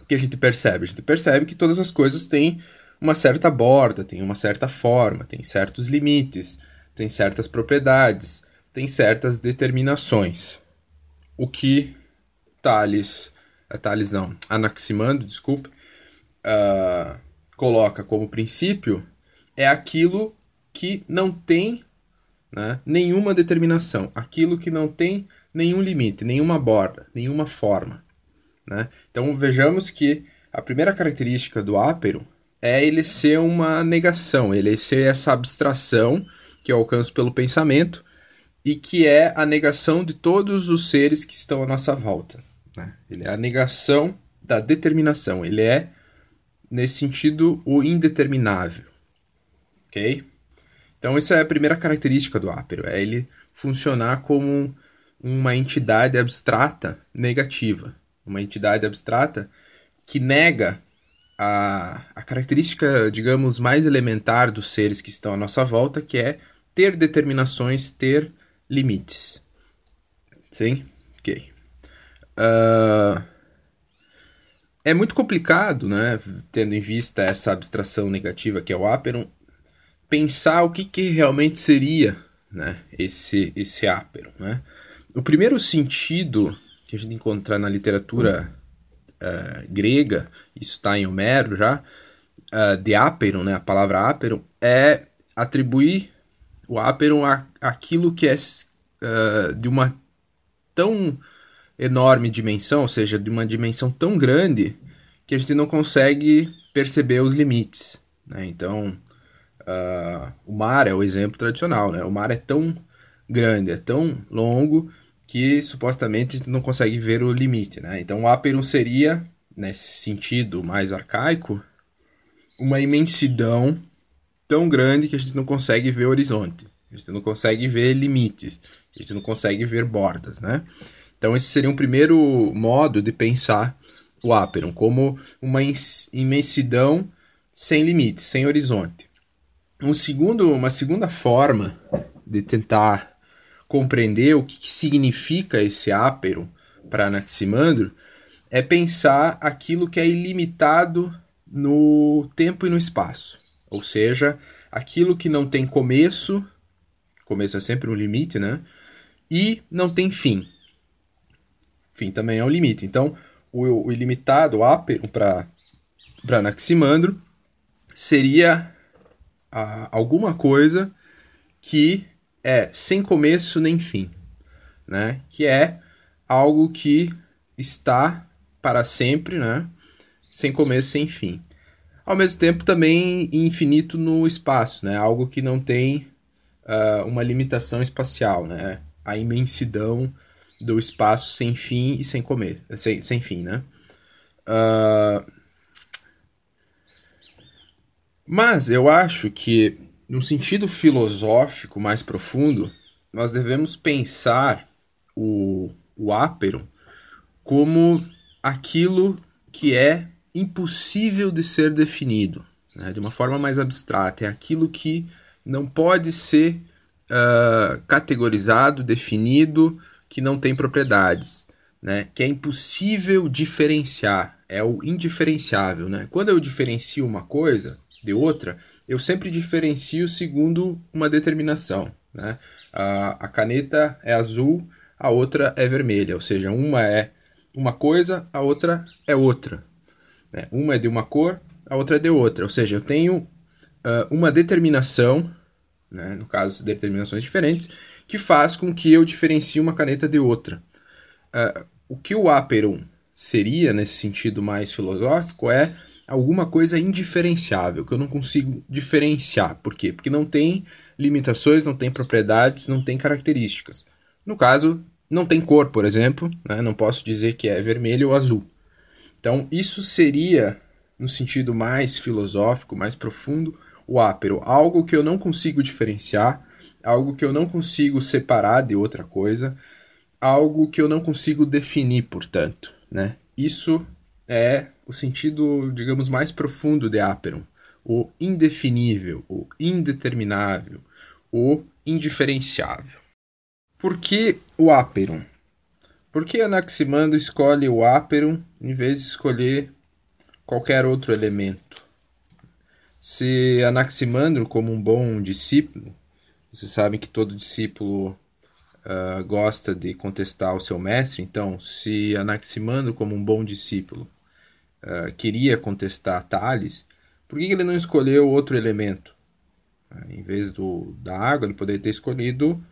o que a gente percebe? A gente percebe que todas as coisas têm uma certa borda, têm uma certa forma, têm certos limites, têm certas propriedades, têm certas determinações. O que Tales, uh, Tales não, Anaximandro, desculpe, uh, coloca como princípio é aquilo que não tem né? nenhuma determinação, aquilo que não tem nenhum limite, nenhuma borda, nenhuma forma. Né? Então vejamos que a primeira característica do ápero é ele ser uma negação, ele ser essa abstração que eu alcanço pelo pensamento e que é a negação de todos os seres que estão à nossa volta. Né? Ele é a negação da determinação, ele é, nesse sentido, o indeterminável. Ok? Então, isso é a primeira característica do ápero, é ele funcionar como uma entidade abstrata negativa, uma entidade abstrata que nega a, a característica, digamos, mais elementar dos seres que estão à nossa volta, que é ter determinações, ter limites. Sim? Uh, é muito complicado, né, tendo em vista essa abstração negativa que é o Aperon, pensar o que, que realmente seria né, esse, esse Aperon. Né? O primeiro sentido que a gente encontrar na literatura uh, grega, isso está em Homero já, uh, de Aperon, né, a palavra Aperon, é atribuir o Aperon a, aquilo que é uh, de uma tão enorme dimensão, ou seja, de uma dimensão tão grande que a gente não consegue perceber os limites. Né? Então, uh, o mar é o exemplo tradicional. Né? O mar é tão grande, é tão longo que supostamente a gente não consegue ver o limite. Né? Então, o Aperum seria, nesse sentido mais arcaico, uma imensidão tão grande que a gente não consegue ver o horizonte, a gente não consegue ver limites, a gente não consegue ver bordas, né? Então esse seria um primeiro modo de pensar o Aperon como uma imensidão sem limites, sem horizonte. Um segundo, uma segunda forma de tentar compreender o que, que significa esse Aperon para Anaximandro é pensar aquilo que é ilimitado no tempo e no espaço. Ou seja, aquilo que não tem começo, começo é sempre um limite, né? E não tem fim. Fim também é um limite. Então, o, o ilimitado, o ápero para Anaximandro, seria a, alguma coisa que é sem começo nem fim, né? Que é algo que está para sempre, né? Sem começo, sem fim. Ao mesmo tempo, também infinito no espaço, né? Algo que não tem uh, uma limitação espacial, né? A imensidão do espaço sem fim e sem comer, sem, sem fim, né? Uh... Mas eu acho que, num sentido filosófico mais profundo, nós devemos pensar o, o ápero como aquilo que é impossível de ser definido, né? de uma forma mais abstrata. É aquilo que não pode ser uh, categorizado, definido, que não tem propriedades, né? Que é impossível diferenciar, é o indiferenciável, né? Quando eu diferencio uma coisa de outra, eu sempre diferencio segundo uma determinação, né? A, a caneta é azul, a outra é vermelha, ou seja, uma é uma coisa, a outra é outra. Né? Uma é de uma cor, a outra é de outra. Ou seja, eu tenho uh, uma determinação, né? no caso, determinações diferentes, que faz com que eu diferencie uma caneta de outra. Uh, o que o Aperon seria, nesse sentido mais filosófico, é alguma coisa indiferenciável, que eu não consigo diferenciar. Por quê? Porque não tem limitações, não tem propriedades, não tem características. No caso, não tem cor, por exemplo, né? não posso dizer que é vermelho ou azul. Então, isso seria, no sentido mais filosófico, mais profundo, o ápero, algo que eu não consigo diferenciar, algo que eu não consigo separar de outra coisa, algo que eu não consigo definir, portanto, né? Isso é o sentido, digamos, mais profundo de Aperon, o indefinível, o indeterminável, o indiferenciável. Por que o Aperon? Por que Anaximandro escolhe o Aperon em vez de escolher qualquer outro elemento? Se Anaximandro, como um bom discípulo, vocês sabem que todo discípulo uh, gosta de contestar o seu mestre, então, se Anaximandro, como um bom discípulo, uh, queria contestar Tales, por que ele não escolheu outro elemento? Uh, em vez do, da água, ele poderia ter escolhido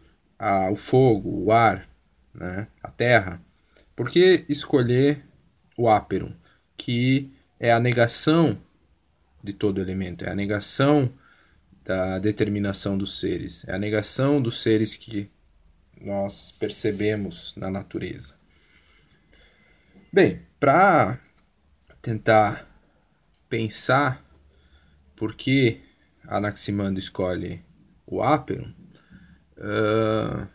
o fogo, o ar, né, a terra. Por que escolher o áperum, que é a negação de todo elemento, é a negação da determinação dos seres, é a negação dos seres que nós percebemos na natureza. Bem, para tentar pensar por que Anaximandro escolhe o Aperum, uh,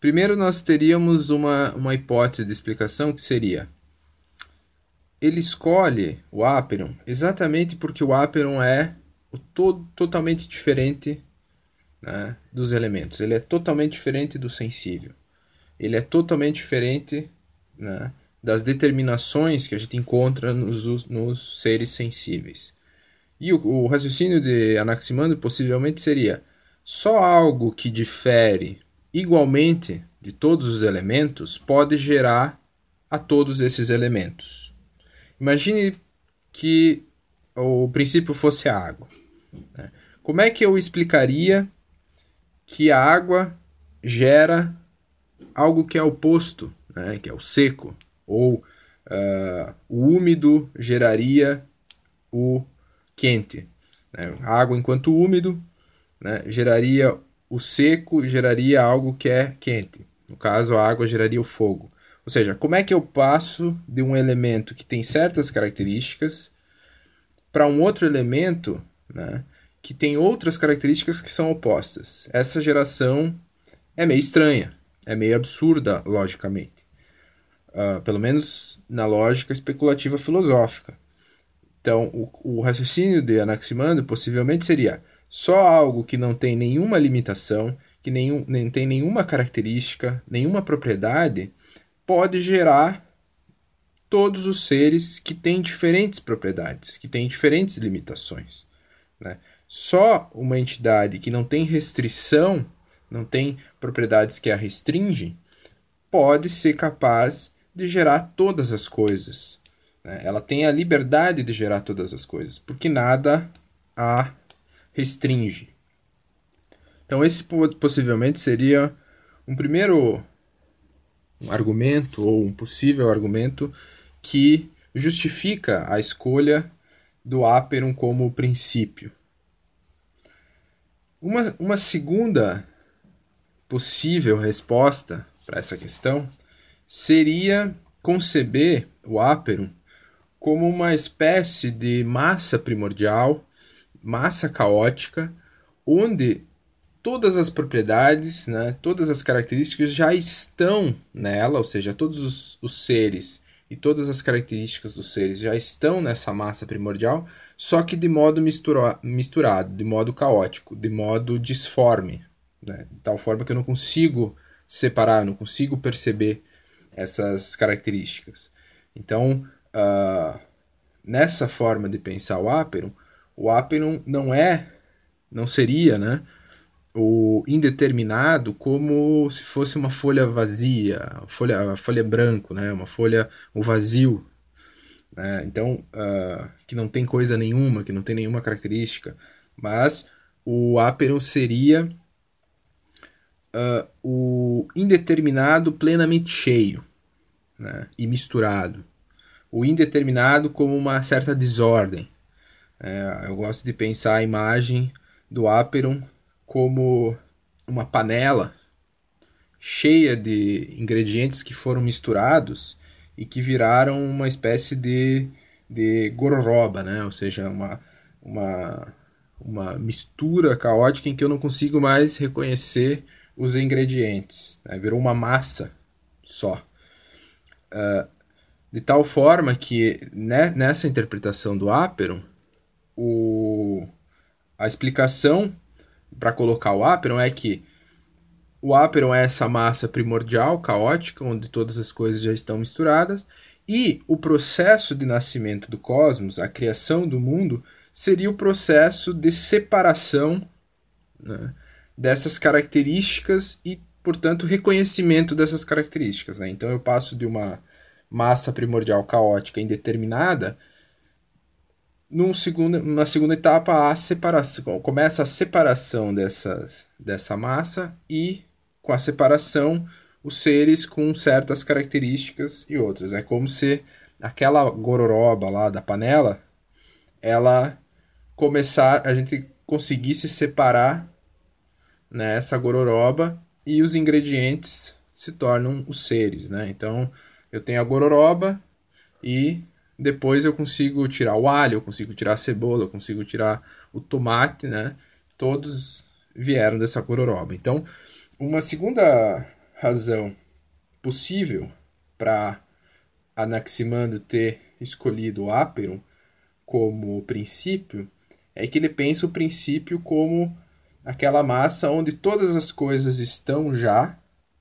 primeiro nós teríamos uma, uma hipótese de explicação que seria ele escolhe o Aperum exatamente porque o Aperum é o todo totalmente diferente né, dos elementos. Ele é totalmente diferente do sensível. Ele é totalmente diferente né, das determinações que a gente encontra nos, nos seres sensíveis. E o, o raciocínio de Anaximander possivelmente seria só algo que difere igualmente de todos os elementos pode gerar a todos esses elementos. Imagine que o princípio fosse a água. Né? Como é que eu explicaria que a água gera algo que é oposto, né? que é o seco, ou uh, o úmido geraria o quente. Né? A água, enquanto úmido, né? geraria o seco, geraria algo que é quente. No caso, a água geraria o fogo. Ou seja, como é que eu passo de um elemento que tem certas características para um outro elemento né, que tem outras características que são opostas? Essa geração é meio estranha, é meio absurda, logicamente. Uh, pelo menos na lógica especulativa filosófica. Então, o, o raciocínio de Anaximander possivelmente seria só algo que não tem nenhuma limitação, que nenhum, nem tem nenhuma característica, nenhuma propriedade, pode gerar todos os seres que têm diferentes propriedades, que têm diferentes limitações. Né? Só uma entidade que não tem restrição, não tem propriedades que a restringem, pode ser capaz de gerar todas as coisas. Né? Ela tem a liberdade de gerar todas as coisas, porque nada a restringe. Então, esse possivelmente seria um primeiro argumento ou um possível argumento que justifica a escolha do Aperum como princípio. Uma, uma segunda possível resposta para essa questão seria conceber o Aperum como uma espécie de massa primordial massa caótica, onde todas as propriedades, né, todas as características já estão nela, ou seja, todos os, os seres e todas as características dos seres já estão nessa massa primordial, só que de modo mistura, misturado, de modo caótico, de modo disforme, né, de tal forma que eu não consigo separar, não consigo perceber essas características. Então, uh, nessa forma de pensar o Aperum, o Aperon não é, não seria, né, o indeterminado como se fosse uma folha vazia, folha, folha branco, né, uma folha, um vazio, né, então uh, que não tem coisa nenhuma, que não tem nenhuma característica, mas o Aperon seria uh, o indeterminado plenamente cheio né, e misturado, o indeterminado como uma certa desordem, é, eu gosto de pensar a imagem do Aperon como uma panela cheia de ingredientes que foram misturados e que viraram uma espécie de, de gororoba, né? ou seja, uma, uma, uma mistura caótica em que eu não consigo mais reconhecer os ingredientes. Né? Virou uma massa só. Uh, de tal forma que né, nessa interpretação do Aperon, o, a explicação para colocar o Aperon é que o Aperon é essa massa primordial, caótica, onde todas as coisas já estão misturadas, e o processo de nascimento do cosmos, a criação do mundo, seria o processo de separação né, dessas características e, portanto, reconhecimento dessas características. Né? Então eu passo de uma massa primordial caótica indeterminada num segundo, na segunda etapa, a separação, começa a separação dessas, dessa massa e, com a separação, os seres com certas características e outras. É como se aquela gororoba lá da panela, ela começar, a gente conseguisse separar né, essa gororoba e os ingredientes se tornam os seres, né? Então, eu tenho a gororoba e depois eu consigo tirar o alho, eu consigo tirar a cebola, eu consigo tirar o tomate, né? Todos vieram dessa gororoba. Então, uma segunda razão possível para Anaximandro ter escolhido o Aperon como princípio é que ele pensa o princípio como aquela massa onde todas as coisas estão já,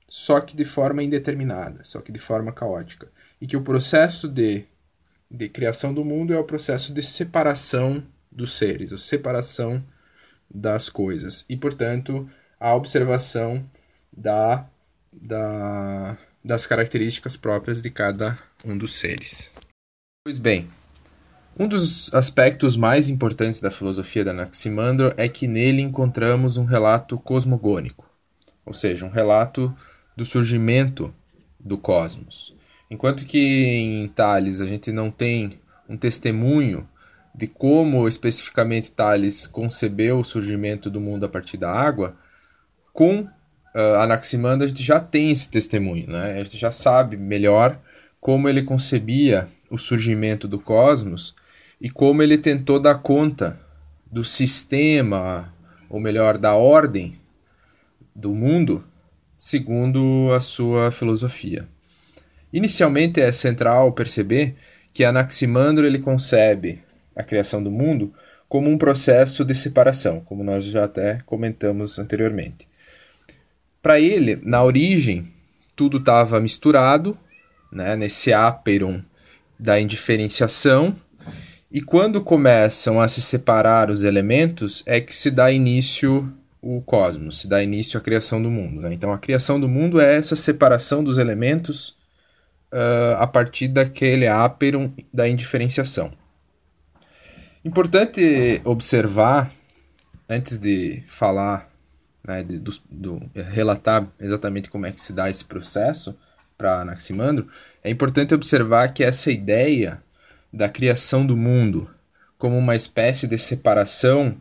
só que de forma indeterminada, só que de forma caótica. E que o processo de, de criação do mundo é o processo de separação dos seres, a separação das coisas. E, portanto, a observação da, da, das características próprias de cada um dos seres. Pois bem, um dos aspectos mais importantes da filosofia da Anaximandro é que nele encontramos um relato cosmogônico, ou seja, um relato do surgimento do cosmos. Enquanto que em Tales a gente não tem um testemunho de como especificamente Tales concebeu o surgimento do mundo a partir da água, com uh, Anaximandro a gente já tem esse testemunho, né? A gente já sabe melhor como ele concebia o surgimento do cosmos e como ele tentou dar conta do sistema, ou melhor, da ordem do mundo, segundo a sua filosofia. Inicialmente é central perceber que Anaximandro ele concebe a criação do mundo como um processo de separação, como nós já até comentamos anteriormente. Para ele, na origem, tudo estava misturado, né, nesse áperon da indiferenciação, e quando começam a se separar os elementos, é que se dá início o cosmos, se dá início a criação do mundo. Né? Então, a criação do mundo é essa separação dos elementos uh, a partir daquele áperon da indiferenciação. Importante observar, antes de falar, né, de, do, do, relatar exatamente como é que se dá esse processo para Anaximandro, é importante observar que essa ideia da criação do mundo como uma espécie de separação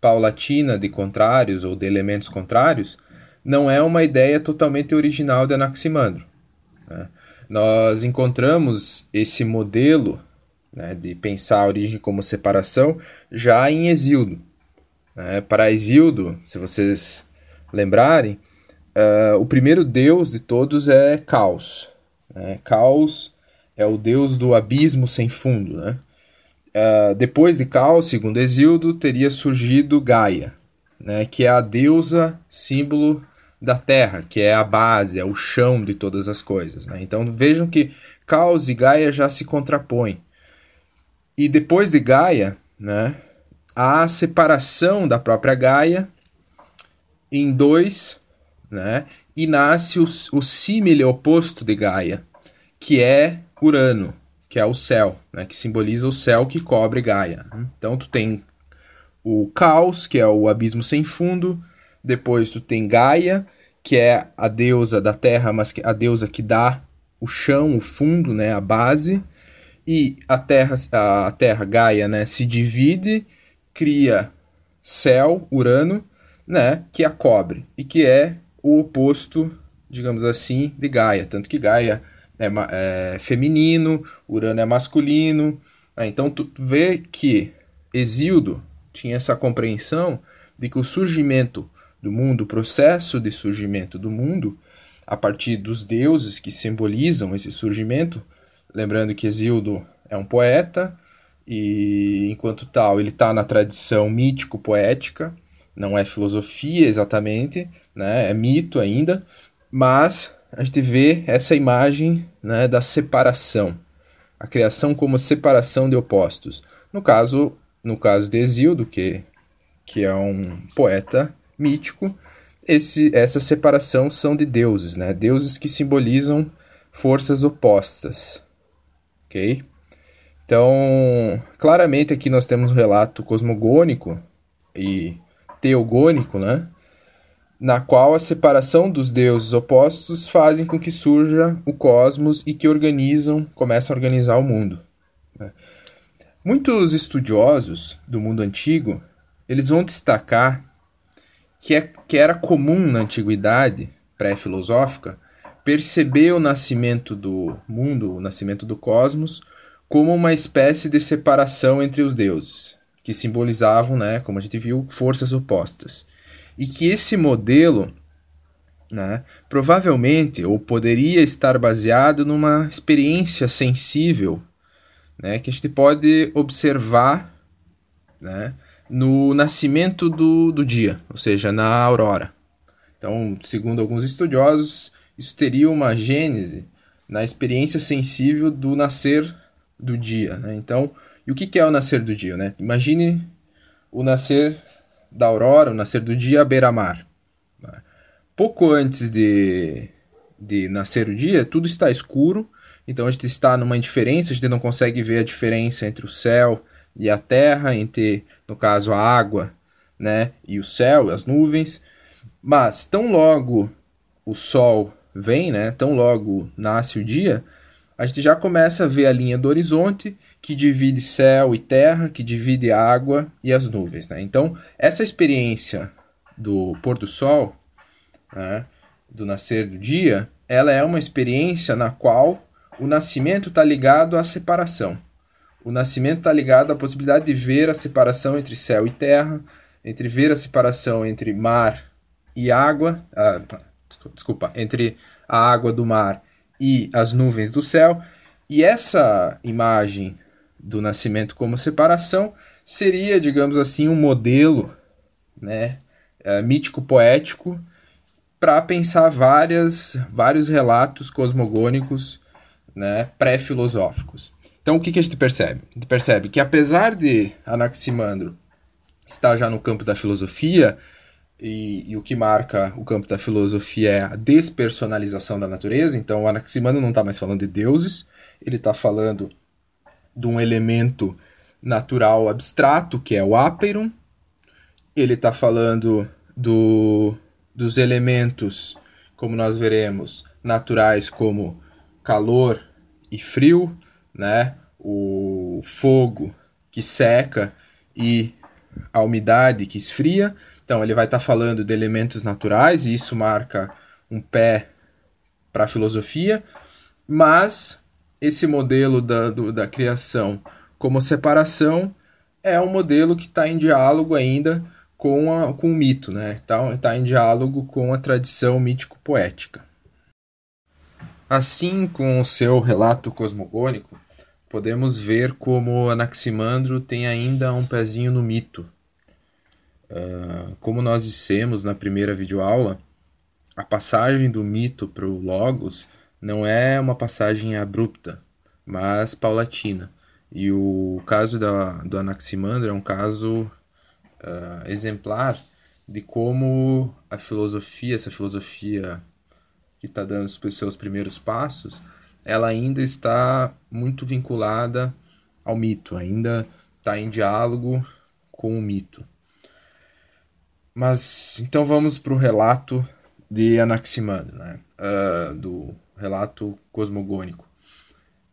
paulatina de contrários ou de elementos contrários não é uma ideia totalmente original de Anaximandro. Né? Nós encontramos esse modelo né, de pensar a origem como separação já em Exildo. Né? Para Exildo, se vocês lembrarem, uh, o primeiro deus de todos é Caos. Né? Caos é o deus do abismo sem fundo. Né? Uh, depois de Caos, segundo Exildo, teria surgido Gaia, né? que é a deusa símbolo da Terra, que é a base, é o chão de todas as coisas. Né? Então vejam que Caos e Gaia já se contrapõem. E depois de Gaia, né, há a separação da própria Gaia em dois, né, e nasce o, o símile oposto de Gaia, que é Urano, que é o céu, né, que simboliza o céu que cobre Gaia. Então tu tem o caos, que é o abismo sem fundo, depois tu tem Gaia, que é a deusa da terra, mas a deusa que dá o chão, o fundo, né, a base, e a terra, a terra Gaia, né, se divide, cria céu, Urano, né, que a cobre e que é o oposto, digamos assim, de Gaia, tanto que Gaia é, é feminino, Urano é masculino. Né? Então tu vê que Exildo tinha essa compreensão de que o surgimento do mundo, o processo de surgimento do mundo, a partir dos deuses que simbolizam esse surgimento, lembrando que Exildo é um poeta e enquanto tal ele está na tradição mítico-poética, não é filosofia exatamente, né? é mito ainda, mas a gente vê essa imagem né, da separação, a criação como separação de opostos. No caso, no caso de Exildo, que, que é um poeta mítico, esse, essa separação são de deuses, né? deuses que simbolizam forças opostas. Ok? Então, claramente aqui nós temos um relato cosmogônico e teogônico, né? na qual a separação dos deuses opostos fazem com que surja o cosmos e que organizam, começam a organizar o mundo. Né? Muitos estudiosos do mundo antigo, eles vão destacar que, é, que era comum na antiguidade pré-filosófica perceber o nascimento do mundo, o nascimento do cosmos, como uma espécie de separação entre os deuses, que simbolizavam, né, como a gente viu, forças opostas. E que esse modelo né, provavelmente ou poderia estar baseado numa experiência sensível né, que a gente pode observar né, no nascimento do, do dia, ou seja, na aurora. Então, segundo alguns estudiosos, isso teria uma gênese na experiência sensível do nascer do dia. Né? Então, e o que é o nascer do dia? Né? Imagine o nascer da aurora, o nascer do dia à beira-mar. Né? Pouco antes de, de nascer o dia, tudo está escuro, então a gente está numa indiferença, a gente não consegue ver a diferença entre o céu e a terra, entre, no caso, a água né, e o céu, as nuvens. Mas tão logo o sol vem, né, tão logo nasce o dia, a gente já começa a ver a linha do horizonte que divide céu e terra, que divide água e as nuvens. Né? Então, essa experiência do pôr do sol, né, do nascer do dia, ela é uma experiência na qual o nascimento está ligado à separação. O nascimento está ligado à possibilidade de ver a separação entre céu e terra, entre ver a separação entre mar e água, ah, desculpa, entre a água do mar e as nuvens do céu. E essa imagem do nascimento como separação seria, digamos assim, um modelo né, uh, mítico-poético para pensar várias, vários relatos cosmogônicos né, pré-filosóficos. Então, o que, que a gente percebe? A gente percebe que, apesar de Anaximandro estar já no campo da filosofia, e, e, o que marca o campo da filosofia é a despersonalização da natureza, então o Anaximandro não está mais falando de deuses, ele está falando de um elemento natural abstrato, que é o áperon, ele está falando do, dos elementos, como nós veremos, naturais como calor e frio, né? O fogo que seca e a umidade que esfria. Então ele vai estar tá falando de elementos naturais e isso marca um pé para a filosofia, mas esse modelo da, do, da criação como separação é um modelo que está em diálogo ainda com, a, com o mito, né? Está tá em diálogo com a tradição mítico-poética. Assim, com o seu relato cosmogônico, podemos ver como Anaximandro tem ainda um pezinho no mito. Uh, como nós dissemos na primeira videoaula, a passagem do mito para o Logos não é uma passagem abrupta, mas paulatina. E o caso da, do Anaximandro é um caso uh, exemplar de como a filosofia, essa filosofia que está dando os seus primeiros passos, ela ainda está muito vinculada ao mito, ainda está em diálogo com o mito. Mas então vamos para o relato de Anaximandro, né? Uh, do relato cosmogônico.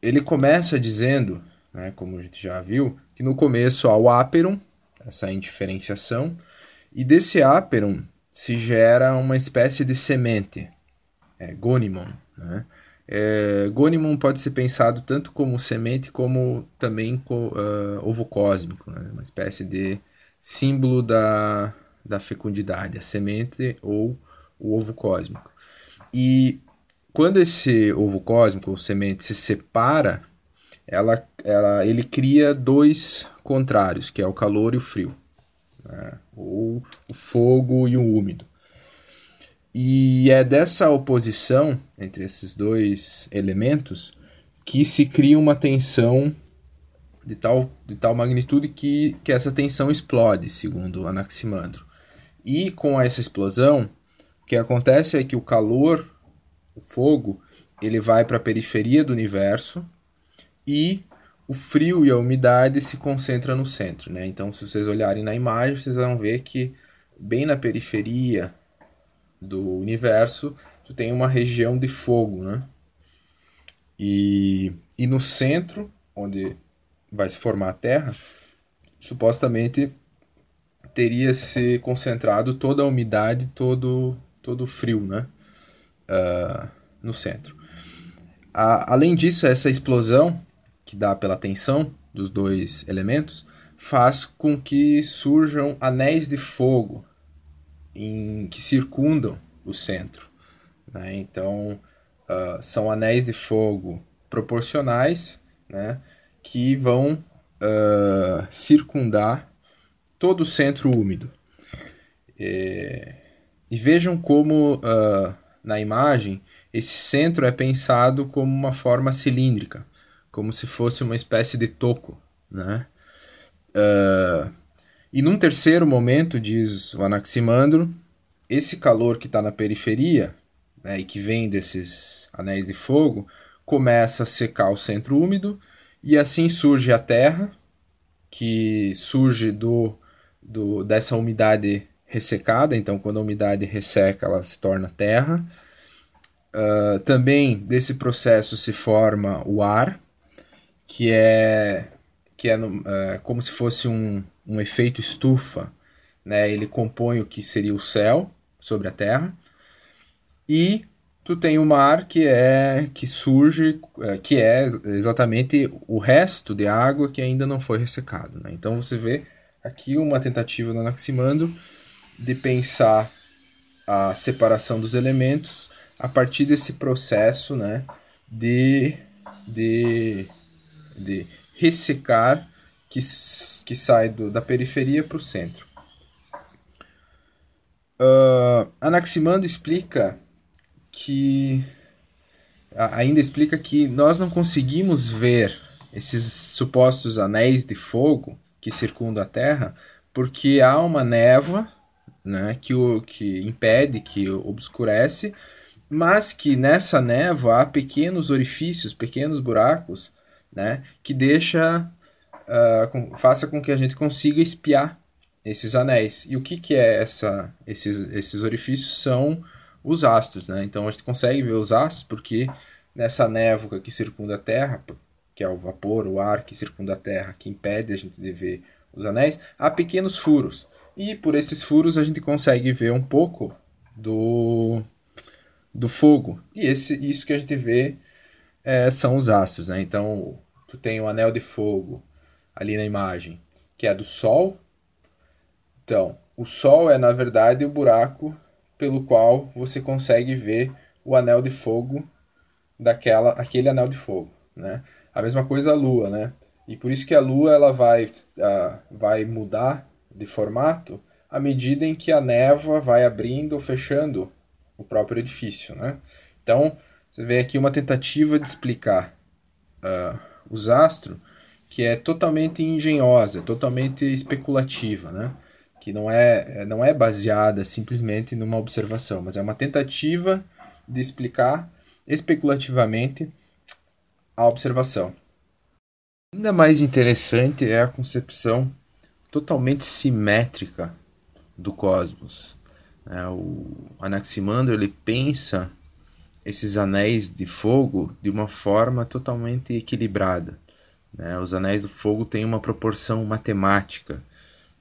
Ele começa dizendo, né, como a gente já viu, que no começo há o áperon, essa indiferenciação, e desse áperon se gera uma espécie de semente, é, Gonimon. Né? É, Gonimon pode ser pensado tanto como semente como também como uh, ovo cósmico, né? uma espécie de símbolo da, da fecundidade, a semente ou o ovo cósmico. E quando esse ovo cósmico ou semente se separa, ela, ela, ele cria dois contrários, que é o calor e o frio, né? ou o fogo e o úmido. E é dessa oposição entre esses dois elementos que se cria uma tensão de tal, de tal magnitude que, que essa tensão explode, segundo Anaximandro. E com essa explosão, o que acontece é que o calor, o fogo, ele vai para a periferia do universo e o frio e a umidade se concentram no centro. Né? Então, se vocês olharem na imagem, vocês vão ver que bem na periferia do universo, tu tem uma região de fogo, né? E, e no centro, onde vai se formar a Terra, supostamente teria se concentrado toda a umidade, todo, todo o frio, né? Uh, no centro. A, além disso, essa explosão que dá pela tensão dos dois elementos faz com que surjam anéis de fogo em, que circundam o centro. Né? Então, uh, são anéis de fogo proporcionais né? que vão uh, circundar todo o centro úmido. É, e vejam como uh, na imagem esse centro é pensado como uma forma cilíndrica, como se fosse uma espécie de toco. Né? Uh, e num terceiro momento, diz o Anaximandro, esse calor que está na periferia né, e que vem desses anéis de fogo começa a secar o centro úmido e assim surge a terra, que surge do, do dessa umidade ressecada. Então, quando a umidade resseca, ela se torna terra. Uh, também desse processo se forma o ar, que é, que é uh, como se fosse um, um efeito estufa. Né? Ele compõe o que seria o céu sobre a Terra. E tu tem o mar que é que surge, uh, que é exatamente o resto de água que ainda não foi ressecado. Né? Então você vê aqui uma tentativa do Anaximandro de pensar a separação dos elementos a partir desse processo né, de, de, de ressecar que, que sai do, da periferia para o centro. Uh, Anaximandro explica que ainda explica que nós não conseguimos ver esses supostos anéis de fogo que circundam a Terra porque há uma névoa né, que, o, que impede, que obscurece, mas que nessa névoa há pequenos orifícios, pequenos buracos, né, que deixa, uh, com, faça com que a gente consiga espiar esses anéis. E o que, que é essa, esses, esses orifícios? São os astros, né? Então a gente consegue ver os astros porque nessa névoa que circunda a Terra, que é o vapor, o ar que circunda a Terra, que impede a gente de ver os anéis, há pequenos furos. E por esses furos a gente consegue ver um pouco do, do fogo. E esse, isso que a gente vê é, são os astros. Né? Então, tu tem o anel de fogo ali na imagem, que é do Sol. Então, o Sol é, na verdade, o buraco pelo qual você consegue ver o anel de fogo daquela aquele anel de fogo, né? A mesma coisa a Lua, né? E por isso que a Lua ela vai, uh, vai mudar de formato à medida em que a névoa vai abrindo ou fechando o próprio edifício. Né? Então, você vê aqui uma tentativa de explicar uh, os astros que é totalmente engenhosa, totalmente especulativa, né? que não é, não é baseada simplesmente numa observação, mas é uma tentativa de explicar especulativamente a observação. Ainda mais interessante é a concepção totalmente simétrica do cosmos. É, o Anaximandro ele pensa esses anéis de fogo de uma forma totalmente equilibrada. Né? Os anéis do fogo têm uma proporção matemática.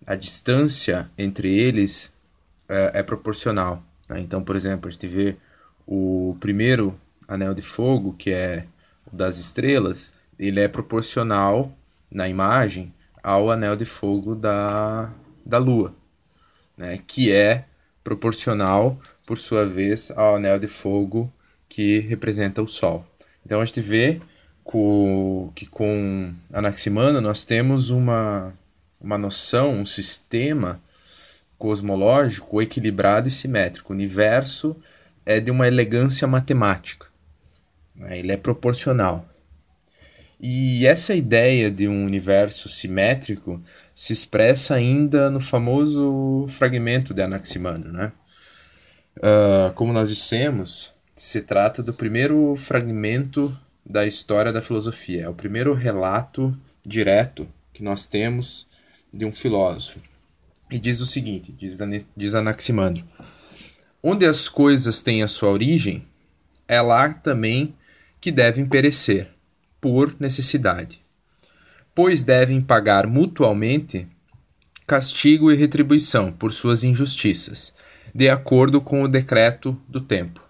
A distância entre eles é, é proporcional. Né? Então, por exemplo, a gente vê o primeiro anel de fogo, que é o das estrelas, ele é proporcional na imagem ao anel de fogo da, da Lua, né? que é proporcional, por sua vez, ao anel de fogo que representa o Sol. Então a gente vê com, que com Anaximandro nós temos uma, uma noção, um sistema cosmológico equilibrado e simétrico. O universo é de uma elegância matemática. Né? Ele é proporcional. E essa ideia de um universo simétrico se expressa ainda no famoso fragmento de Anaximandro, né? Uh, como nós dissemos, se trata do primeiro fragmento da história da filosofia. É o primeiro relato direto que nós temos de um filósofo. E diz o seguinte, diz, diz Anaximandro, onde as coisas têm a sua origem, é lá também que devem perecer por necessidade, pois devem pagar mutualmente castigo e retribuição por suas injustiças, de acordo com o decreto do tempo.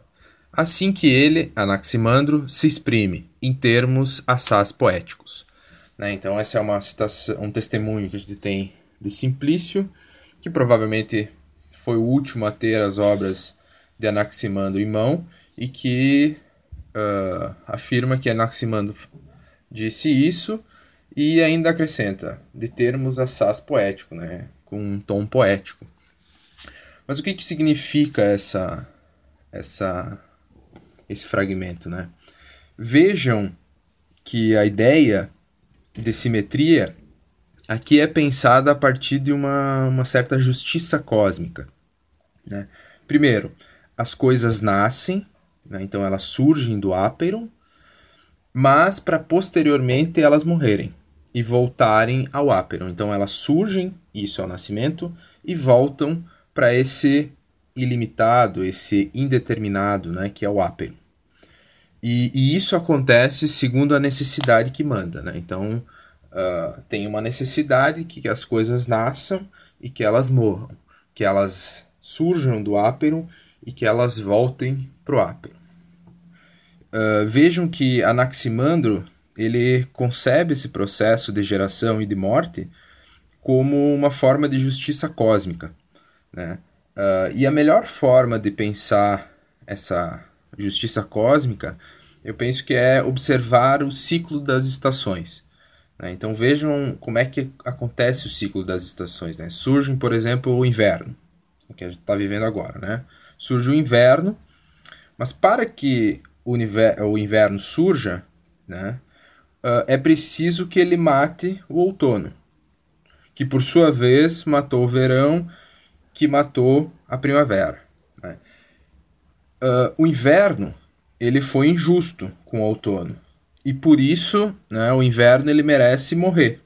Assim que ele, Anaximandro, se exprime em termos assaz poéticos. Né? Então, essa é uma citação, um testemunho que a gente tem de Simplício, que provavelmente foi o último a ter as obras de Anaximandro em mão e que uh, afirma que Anaximandro disse isso e ainda acrescenta, de termos assaz poético, né? com um tom poético. Mas o que, que significa essa, essa, esse fragmento? Né? Vejam que a ideia de simetria aqui é pensada a partir de uma, uma certa justiça cósmica. Né? Primeiro, as coisas nascem, né? então elas surgem do áperon, mas para posteriormente elas morrerem e voltarem ao áperon. Então elas surgem, isso é o nascimento, e voltam para esse ilimitado, esse indeterminado, né, que é o áperon. E, e, isso acontece segundo a necessidade que manda. Né? Então uh, tem uma necessidade que as coisas nasçam e que elas morram, que elas surjam do áperon e que elas voltem para o ápero. Uh, vejam que Anaximandro ele concebe esse processo de geração e de morte como uma forma de justiça cósmica. Né? Uh, e a melhor forma de pensar essa justiça cósmica, eu penso que é observar o ciclo das estações. Né? Então vejam como é que acontece o ciclo das estações. Né? Surge, por exemplo, o inverno, que a gente está vivendo agora. Né? surge o inverno, mas para que o, o inverno surja, né, uh, é preciso que ele mate o outono, que por sua vez matou o verão, que matou a primavera. Né. Uh, o inverno ele foi injusto com o outono e por isso né, o inverno ele merece morrer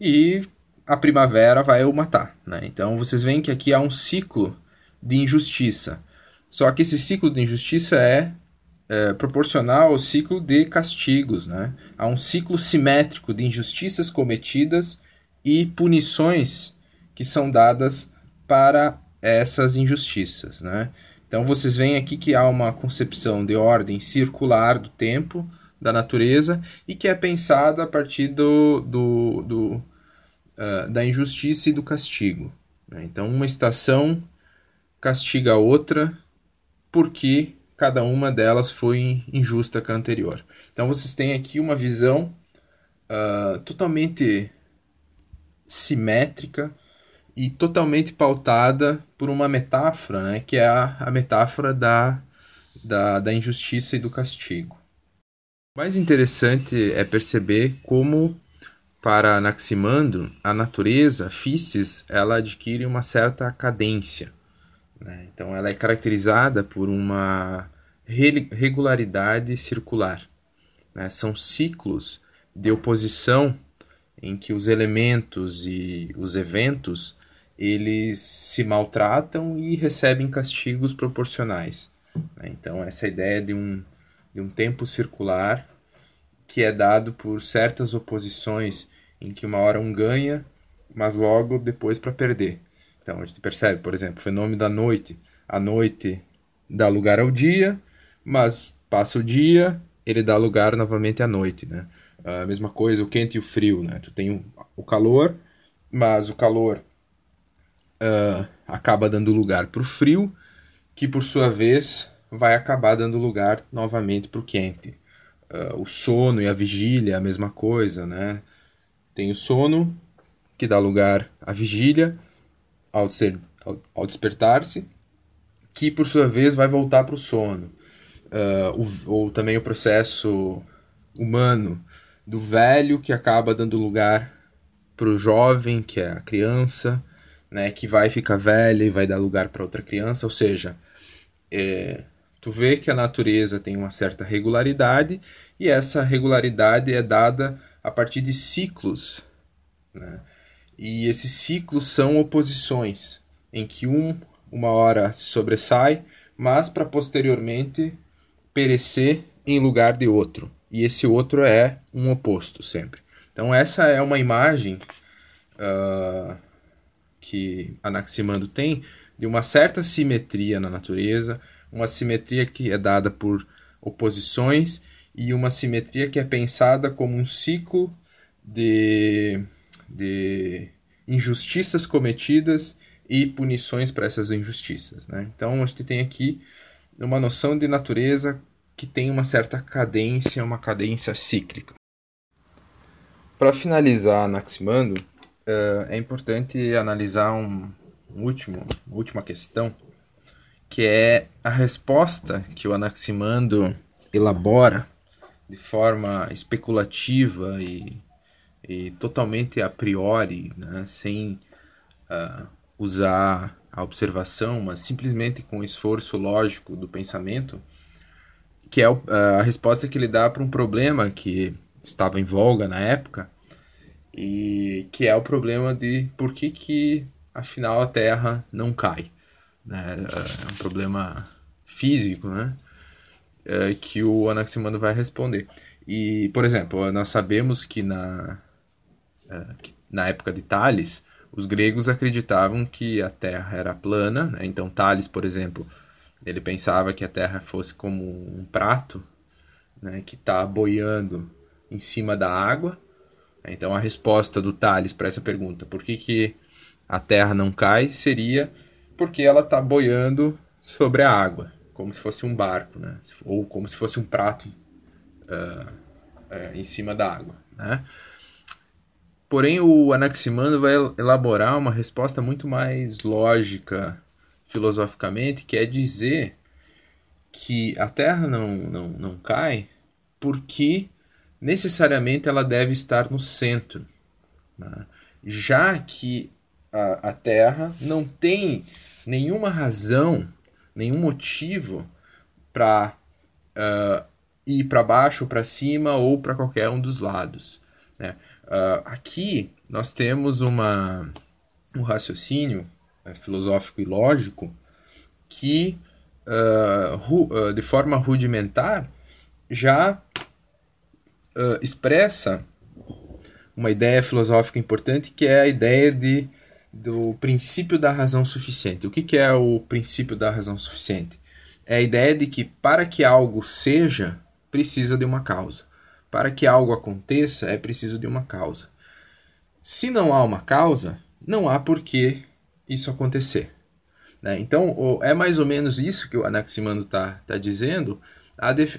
e a primavera vai o matar. Né? Então vocês veem que aqui há um ciclo de injustiça. Só que esse ciclo de injustiça é, é, proporcional ao ciclo de castigos. Né? Há um ciclo simétrico de injustiças cometidas e punições que são dadas para essas injustiças. Né? Então vocês veem aqui que há uma concepção de ordem circular do tempo, da natureza, e que é pensada a partir do, do, do uh, da injustiça e do castigo. Né? Então, uma estação castiga a outra porque cada uma delas foi injusta com a anterior. Então vocês têm aqui uma visão uh, totalmente simétrica e totalmente pautada por uma metáfora, né, que é a, a metáfora da, da, da injustiça e do castigo. O mais interessante é perceber como, para Anaximandro, a natureza, Físis, ela adquire uma certa cadência. Né? Então, ela é caracterizada por uma regularidade circular. Né? São ciclos de oposição em que os elementos e os eventos eles se maltratam e recebem castigos proporcionais. Né? Então, essa ideia de um, de um tempo circular que é dado por certas oposições em que uma hora um ganha, mas logo depois para perder. Então a gente percebe, por exemplo, o fenômeno da noite. A noite dá lugar ao dia, mas passa o dia, ele dá lugar novamente à noite, né? A mesma coisa o quente e o frio, né? Tu tem o calor, mas o calor uh, acaba dando lugar para o frio, que por sua vez vai acabar dando lugar novamente para o quente. Uh, o sono e a vigília é a mesma coisa, né? Tem o sono, que dá lugar à vigília, ao, ao, ao despertar-se, que por sua vez vai voltar para o sono. Ou também o processo humano do velho que acaba dando lugar para o jovem, que é a criança, né, que vai ficar velha e vai dar lugar para outra criança. Ou seja, é, tu vê que a natureza tem uma certa regularidade e essa regularidade é dada a partir de ciclos. Né? E esses ciclos são oposições, em que um uma hora se sobressai, mas para posteriormente perecer em lugar de outro. E esse outro é um oposto sempre. Então essa é uma imagem uh, que Anaximandro tem de uma certa simetria na natureza, uma simetria que é dada por oposições e uma simetria que é pensada como um ciclo de de injustiças cometidas e punições para essas injustiças. Né? Então a gente tem aqui uma noção de natureza que tem uma certa cadência, uma cadência cíclica. Para finalizar Anaximandro, uh, é importante analisar um, último, última questão, que é a resposta que o Anaximandro elabora de forma especulativa e, e totalmente a priori, né, sem uh, usar a observação, mas simplesmente com o esforço lógico do pensamento, que é a resposta que ele dá para um problema que estava em voga na época, e que é o problema de por que, que afinal a Terra não cai. Né? É um problema físico, né? É, que o Anaximandro vai responder. E, por exemplo, nós sabemos que na, é, na época de Tales, os gregos acreditavam que a Terra era plana, né? então Tales, por exemplo, ele pensava que a Terra fosse como um prato né, que está boiando em cima da água. Então a resposta do Tales para essa pergunta, por que, que a Terra não cai, seria porque ela está boiando sobre a água, como se fosse um barco, né? ou como se fosse um prato uh, uh, em cima da água. Né? Porém, o Anaximandro vai elaborar uma resposta muito mais lógica filosoficamente, que é dizer que a Terra não, não, não cai porque necessariamente ela deve estar no centro, né? já que a, a Terra não tem nenhuma razão, nenhum motivo para uh, ir para baixo, para cima ou para qualquer um dos lados. Né? Uh, aqui nós temos uma, um raciocínio é, filosófico e lógico que, uh, uh, de forma rudimentar, já uh, expressa uma ideia filosófica importante que é a ideia de, do princípio da razão suficiente. O que, que é o princípio da razão suficiente? É a ideia de que para que algo seja, precisa de uma causa. Para que algo aconteça, é preciso de uma causa. Se não há uma causa, não há por que isso acontecer. Né? Então, é mais ou menos isso que o Anaximandro está tá dizendo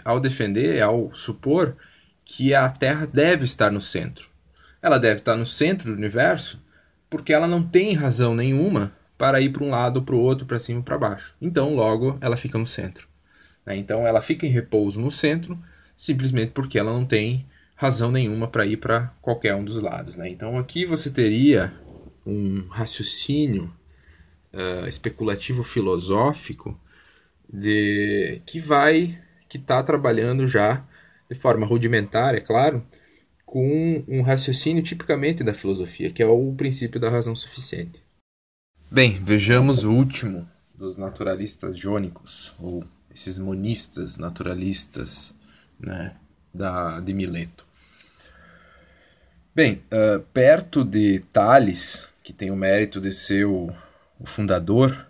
ao defender, ao supor que a Terra deve estar no centro. Ela deve estar no centro do universo porque ela não tem razão nenhuma para ir para um lado, para o outro, para cima para baixo. Então, logo, ela fica no centro. Né? Então, ela fica em repouso no centro simplesmente porque ela não tem razão nenhuma para ir para qualquer um dos lados. Né? Então, aqui você teria um raciocínio uh, especulativo filosófico de que vai que está trabalhando já de forma rudimentar, é claro, com um raciocínio tipicamente da filosofia, que é o princípio da razão suficiente. Bem, vejamos o último dos naturalistas jônicos, ou esses monistas naturalistas né, da, de Mileto. Bem, uh, perto de Tales, que tem o mérito de ser o o fundador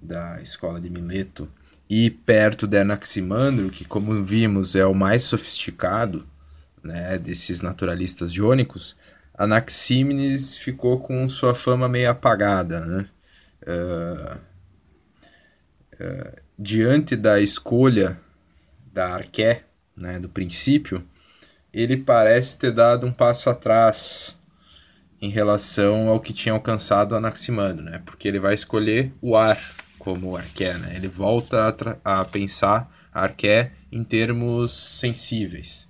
da escola de Mileto, e perto de Anaximandro, que como vimos é o mais sofisticado né, desses naturalistas jônicos, Anaxímenes ficou com sua fama meio apagada. Né? Uh, uh, diante da escolha da Arqué, né, do princípio, ele parece ter dado um passo atrás em relação ao que tinha alcançado Anaximandro, né? Porque ele vai escolher o ar como arqué, né? Ele volta a, a pensar arqué em termos sensíveis.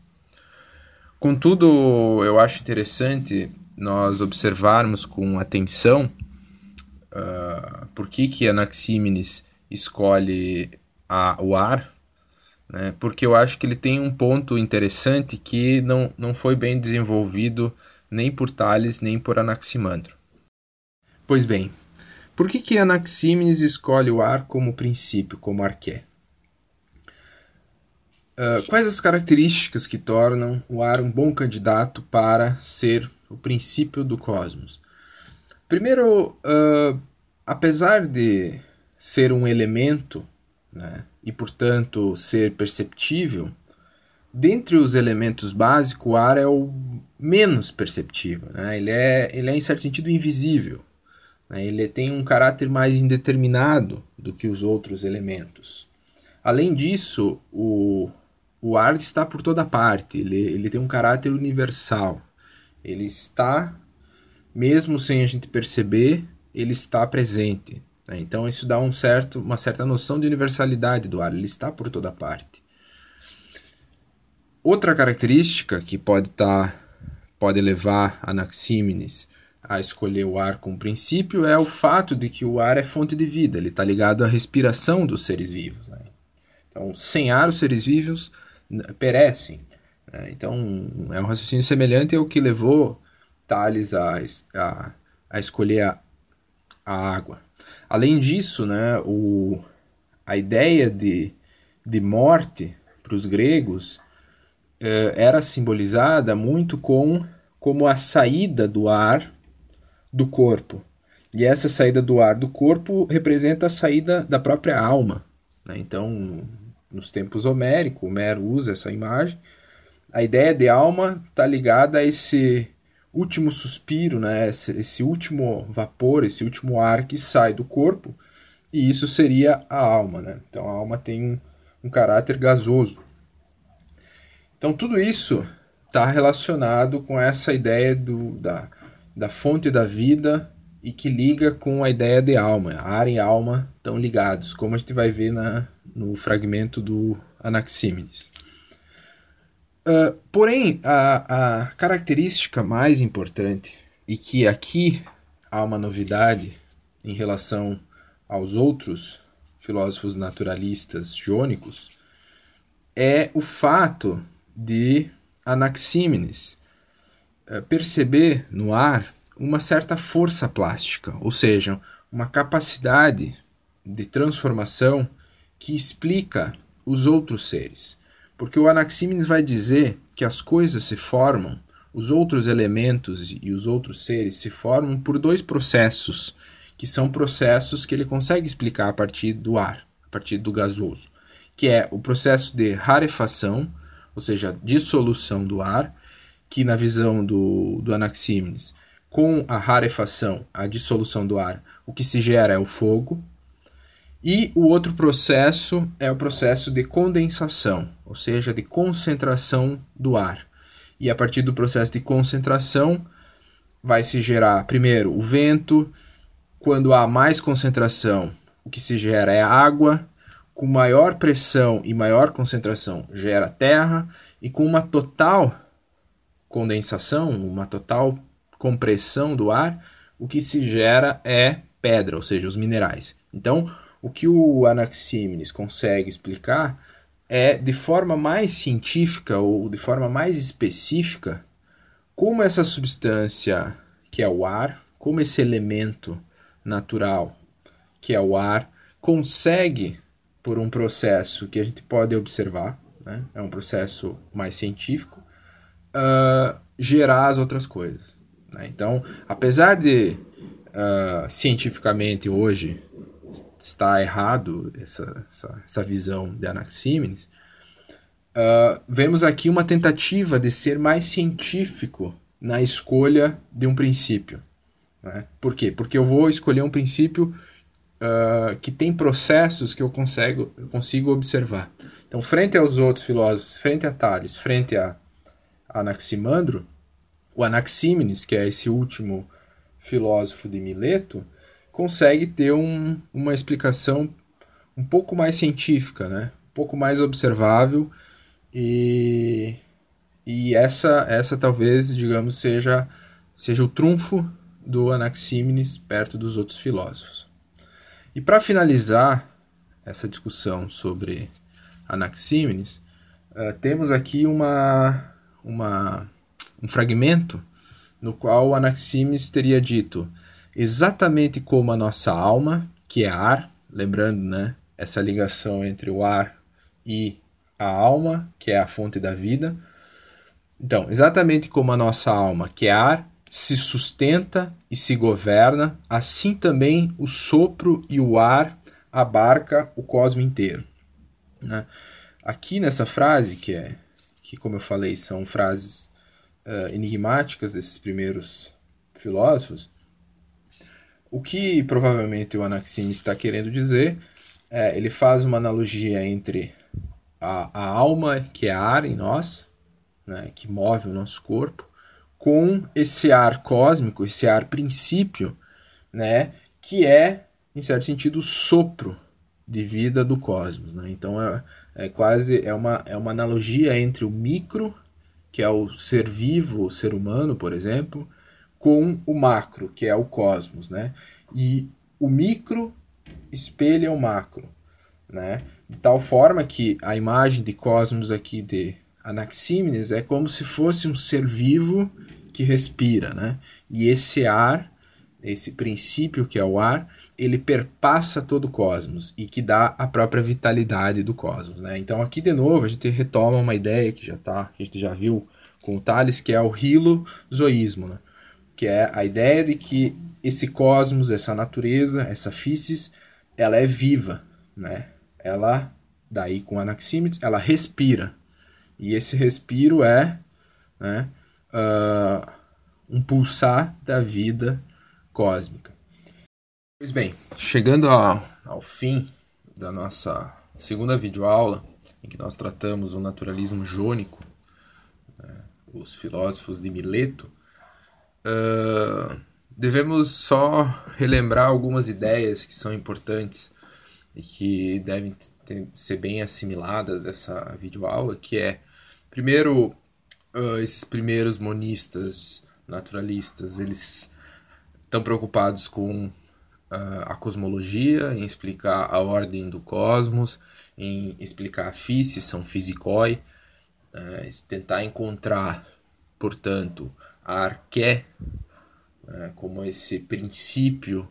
Contudo, eu acho interessante nós observarmos com atenção uh, por que, que Anaxímenes escolhe a, o ar, né? porque eu acho que ele tem um ponto interessante que não, não foi bem desenvolvido nem por Tales nem por Anaximandro. Pois bem, por que, que Anaxímenes escolhe o ar como princípio, como arqué? Uh, quais as características que tornam o ar um bom candidato para ser o princípio do cosmos? Primeiro, uh, apesar de ser um elemento né, e, portanto, ser perceptível, dentre os elementos básicos, o ar é o menos perceptível. Né? Ele, é, ele é, em certo sentido, invisível. Né? Ele tem um caráter mais indeterminado do que os outros elementos. Além disso, o, o ar está por toda parte, ele, ele tem um caráter universal. Ele está mesmo sem a gente perceber, ele está presente. Né? Então isso dá um certo, uma certa noção de universalidade do ar, ele está por toda parte. Outra característica que pode tá, pode levar Anaxímenes a escolher o ar como princípio é o fato de que o ar é fonte de vida, ele está ligado à respiração dos seres vivos. Né? Então, sem ar, os seres vivos perecem. Né? Então, é um raciocínio semelhante ao que levou Tales a, a, a escolher a, a água. Além disso, né, o, a ideia de, de morte para os gregos eh, era simbolizada muito com como a saída do ar do corpo. E essa saída do ar do corpo representa a saída da própria alma. Né? Então, nos tempos homéricos, Homero usa essa imagem. A ideia de alma está ligada a esse último suspiro, né? Esse, esse, último vapor, esse último ar que sai do corpo, e isso seria a alma. Né? Então a alma tem um, um caráter gasoso. Então tudo isso está relacionado com essa ideia do, da, da fonte da vida e que liga com a ideia de alma. Ar e alma estão ligados, como a gente vai ver na, no fragmento do Anaxímenes. Uh, porém, a, a característica mais importante, e que aqui há uma novidade em relação aos outros filósofos naturalistas jônicos, é o fato de Anaxímenes perceber no ar uma certa força plástica, ou seja, uma capacidade de transformação que explica os outros seres. Porque o Anaxímenes vai dizer que as coisas se formam, os outros elementos e os outros seres se formam por dois processos, que são processos que ele consegue explicar a partir do ar, a partir do gasoso, que é o processo de rarefação, ou seja, dissolução do ar, que na visão do, do Anaxímenes, com a rarefação, a dissolução do ar, o que se gera é o fogo, e o outro processo é o processo de condensação, ou seja, de concentração do ar. E a partir do processo de concentração, vai se gerar primeiro o vento. Quando há mais concentração, o que se gera é água. Com maior pressão e maior concentração, gera terra. E com uma total condensação, uma total compressão do ar, o que se gera é pedra, ou seja, os minerais. Então, o que o Anaxímenes consegue explicar é de forma mais científica ou de forma mais específica como essa substância que é o ar, como esse elemento natural que é o ar consegue por um processo que a gente pode observar, né? é um processo mais científico, uh, gerar as outras coisas. Né? Então, apesar de uh, cientificamente hoje está errado essa, essa, essa visão de Anaxímenes, uh, vemos aqui uma tentativa de ser mais científico na escolha de um princípio. Né? Por quê? Porque eu vou escolher um princípio uh, que tem processos que eu consigo, eu consigo observar. Então, frente aos outros filósofos, frente a Tales, frente a Anaximandro, o Anaxímenes, que é esse último filósofo de Mileto, consegue ter um, uma explicação um pouco mais científica, né? um pouco mais observável e, e essa, essa talvez, digamos, seja, seja o trunfo do Anaxímenes perto dos outros filósofos. E para finalizar essa discussão sobre Anaxímenes, uh, temos aqui uma, uma, um fragmento no qual Anaxímenes teria dito exatamente como a nossa alma, que é ar, lembrando, né, essa ligação entre o ar e a alma, que é a fonte da vida. Então, exatamente como a nossa alma, que é ar, se sustenta e se governa, assim também o sopro e o ar abarca o cosmo inteiro. Né? Aqui nessa frase, que é que como eu falei são frases uh, enigmáticas desses primeiros filósofos, o que provavelmente o Anaxímenes está querendo dizer é ele faz uma analogia entre a, a alma, que é ar em nós, né, que move o nosso corpo, com esse ar cósmico, esse ar princípio, né, que é, em certo sentido, o sopro de vida do cosmos. Né? Então é, é quase é uma, é uma analogia entre o micro, que é o ser vivo, o ser humano, por exemplo, com o macro, que é o cosmos. Né? E o micro espelha o macro. Né? De tal forma que a imagem de cosmos aqui de Anaxímenes é como se fosse um ser vivo que respira, né? E esse ar, esse princípio que é o ar, ele perpassa todo o cosmos e que dá a própria vitalidade do cosmos, né? Então aqui de novo a gente retoma uma ideia que já tá, a gente já viu com o Tales, que é o hilozoísmo, né? Que é a ideia de que esse cosmos, essa natureza, essa physis, ela é viva, né? Ela daí com Anaxímenes, ela respira. E esse respiro é, né, uh, um pulsar da vida cósmica. Pois bem, chegando ao, ao fim da nossa segunda videoaula, em que nós tratamos o naturalismo jônico, né, os filósofos de Mileto, uh, devemos só relembrar algumas ideias que são importantes e que devem ter, ser bem assimiladas dessa videoaula, que é, primeiro, uh, esses primeiros monistas naturalistas, eles estão preocupados com uh, a cosmologia, em explicar a ordem do cosmos, em explicar a física, são fisicói, uh, tentar encontrar, portanto, a arqué uh, como esse princípio,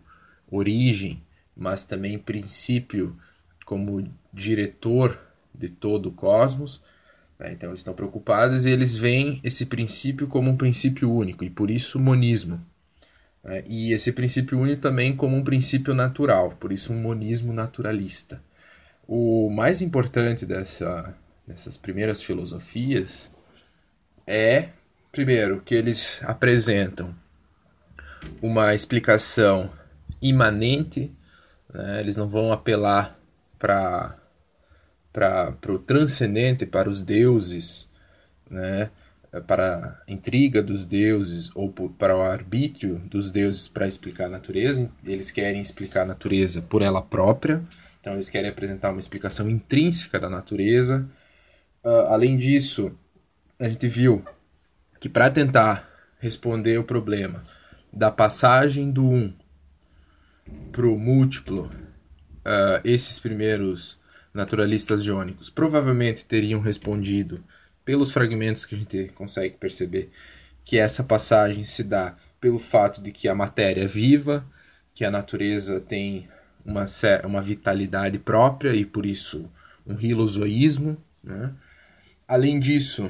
origem, mas também princípio como diretor de todo o cosmos, né? Então eles estão preocupados e eles veem esse princípio como um princípio único e por isso monismo. Né? E esse princípio único também como um princípio natural, por isso um monismo naturalista. O mais importante dessa, dessas primeiras filosofias é, primeiro, que eles apresentam uma explicação imanente, né? eles não vão apelar para para o transcendente, para os deuses, né? Para a intriga dos deuses ou para o arbítrio dos deuses para explicar a natureza. Eles querem explicar a natureza por ela própria, então eles querem apresentar uma explicação intrínseca da natureza. Uh, além disso, a gente viu que para tentar responder o problema da passagem do um para o múltiplo, uh, esses primeiros naturalistas jônicos provavelmente teriam respondido, pelos fragmentos que a gente consegue perceber, que essa passagem se dá pelo fato de que a matéria é viva, que a natureza tem uma, uma vitalidade própria e por isso um rilozoísmo. Né? Além disso,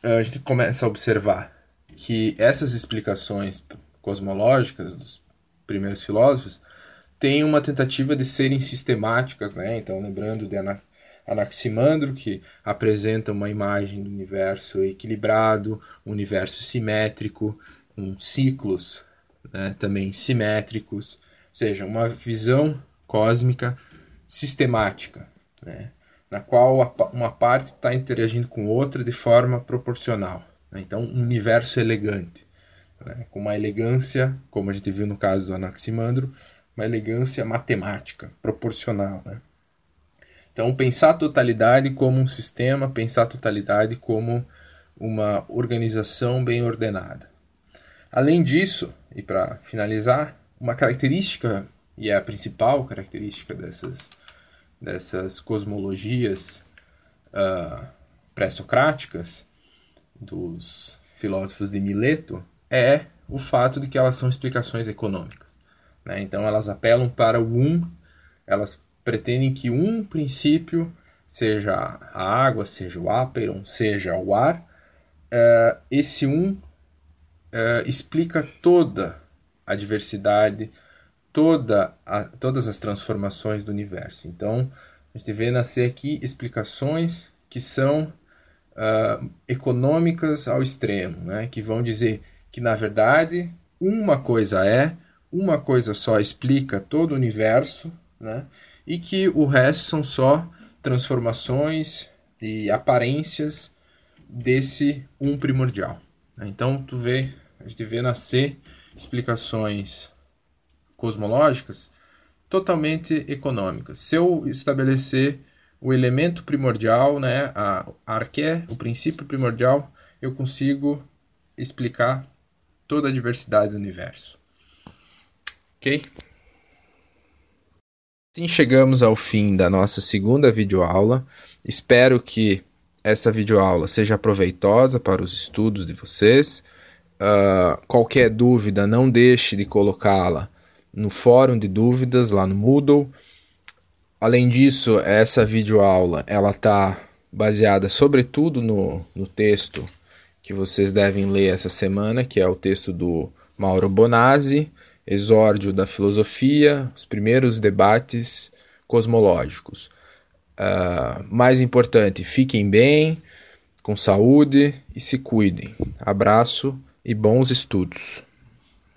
a gente começa a observar que essas explicações cosmológicas dos primeiros filósofos tem uma tentativa de serem sistemáticas, né? Então, lembrando de Anaximandro, que apresenta uma imagem do universo equilibrado, universo simétrico, com ciclos né, também simétricos, ou seja, uma visão cósmica sistemática, né, na qual uma parte está interagindo com outra de forma proporcional. Né, então, um universo elegante, né, com uma elegância, como a gente viu no caso do Anaximandro, uma elegância matemática, proporcional. Né? Então, pensar a totalidade como um sistema, pensar a totalidade como uma organização bem ordenada. Além disso, e para finalizar, uma característica, e é a principal característica dessas, dessas cosmologias uh, pré-socráticas, dos filósofos de Mileto, é o fato de que elas são explicações econômicas. Né? Então elas apelam para o um, elas pretendem que um princípio, seja a água, seja o áperon, seja o ar, uh, esse um uh, explica toda a diversidade, toda a, todas as transformações do universo. Então a gente vê nascer aqui explicações que são uh, econômicas ao extremo, né? que vão dizer que na verdade uma coisa é uma coisa só explica todo o universo, né? E que o resto são só transformações e aparências desse um primordial. Então tu vê, a gente vê nascer explicações cosmológicas totalmente econômicas. Se eu estabelecer o elemento primordial, né, a arqué, o princípio primordial, eu consigo explicar toda a diversidade do universo. Ok? Assim chegamos ao fim da nossa segunda videoaula. Espero que essa videoaula seja proveitosa para os estudos de vocês. Uh, qualquer dúvida, não deixe de colocá-la no fórum de dúvidas lá no Moodle. Além disso, essa videoaula ela está baseada sobretudo no, no texto que vocês devem ler essa semana, que é o texto do Mauro Bonazzi, Exórdio da Filosofia, os primeiros debates cosmológicos. Uh, mais importante, fiquem bem, com saúde e se cuidem. Abraço e bons estudos.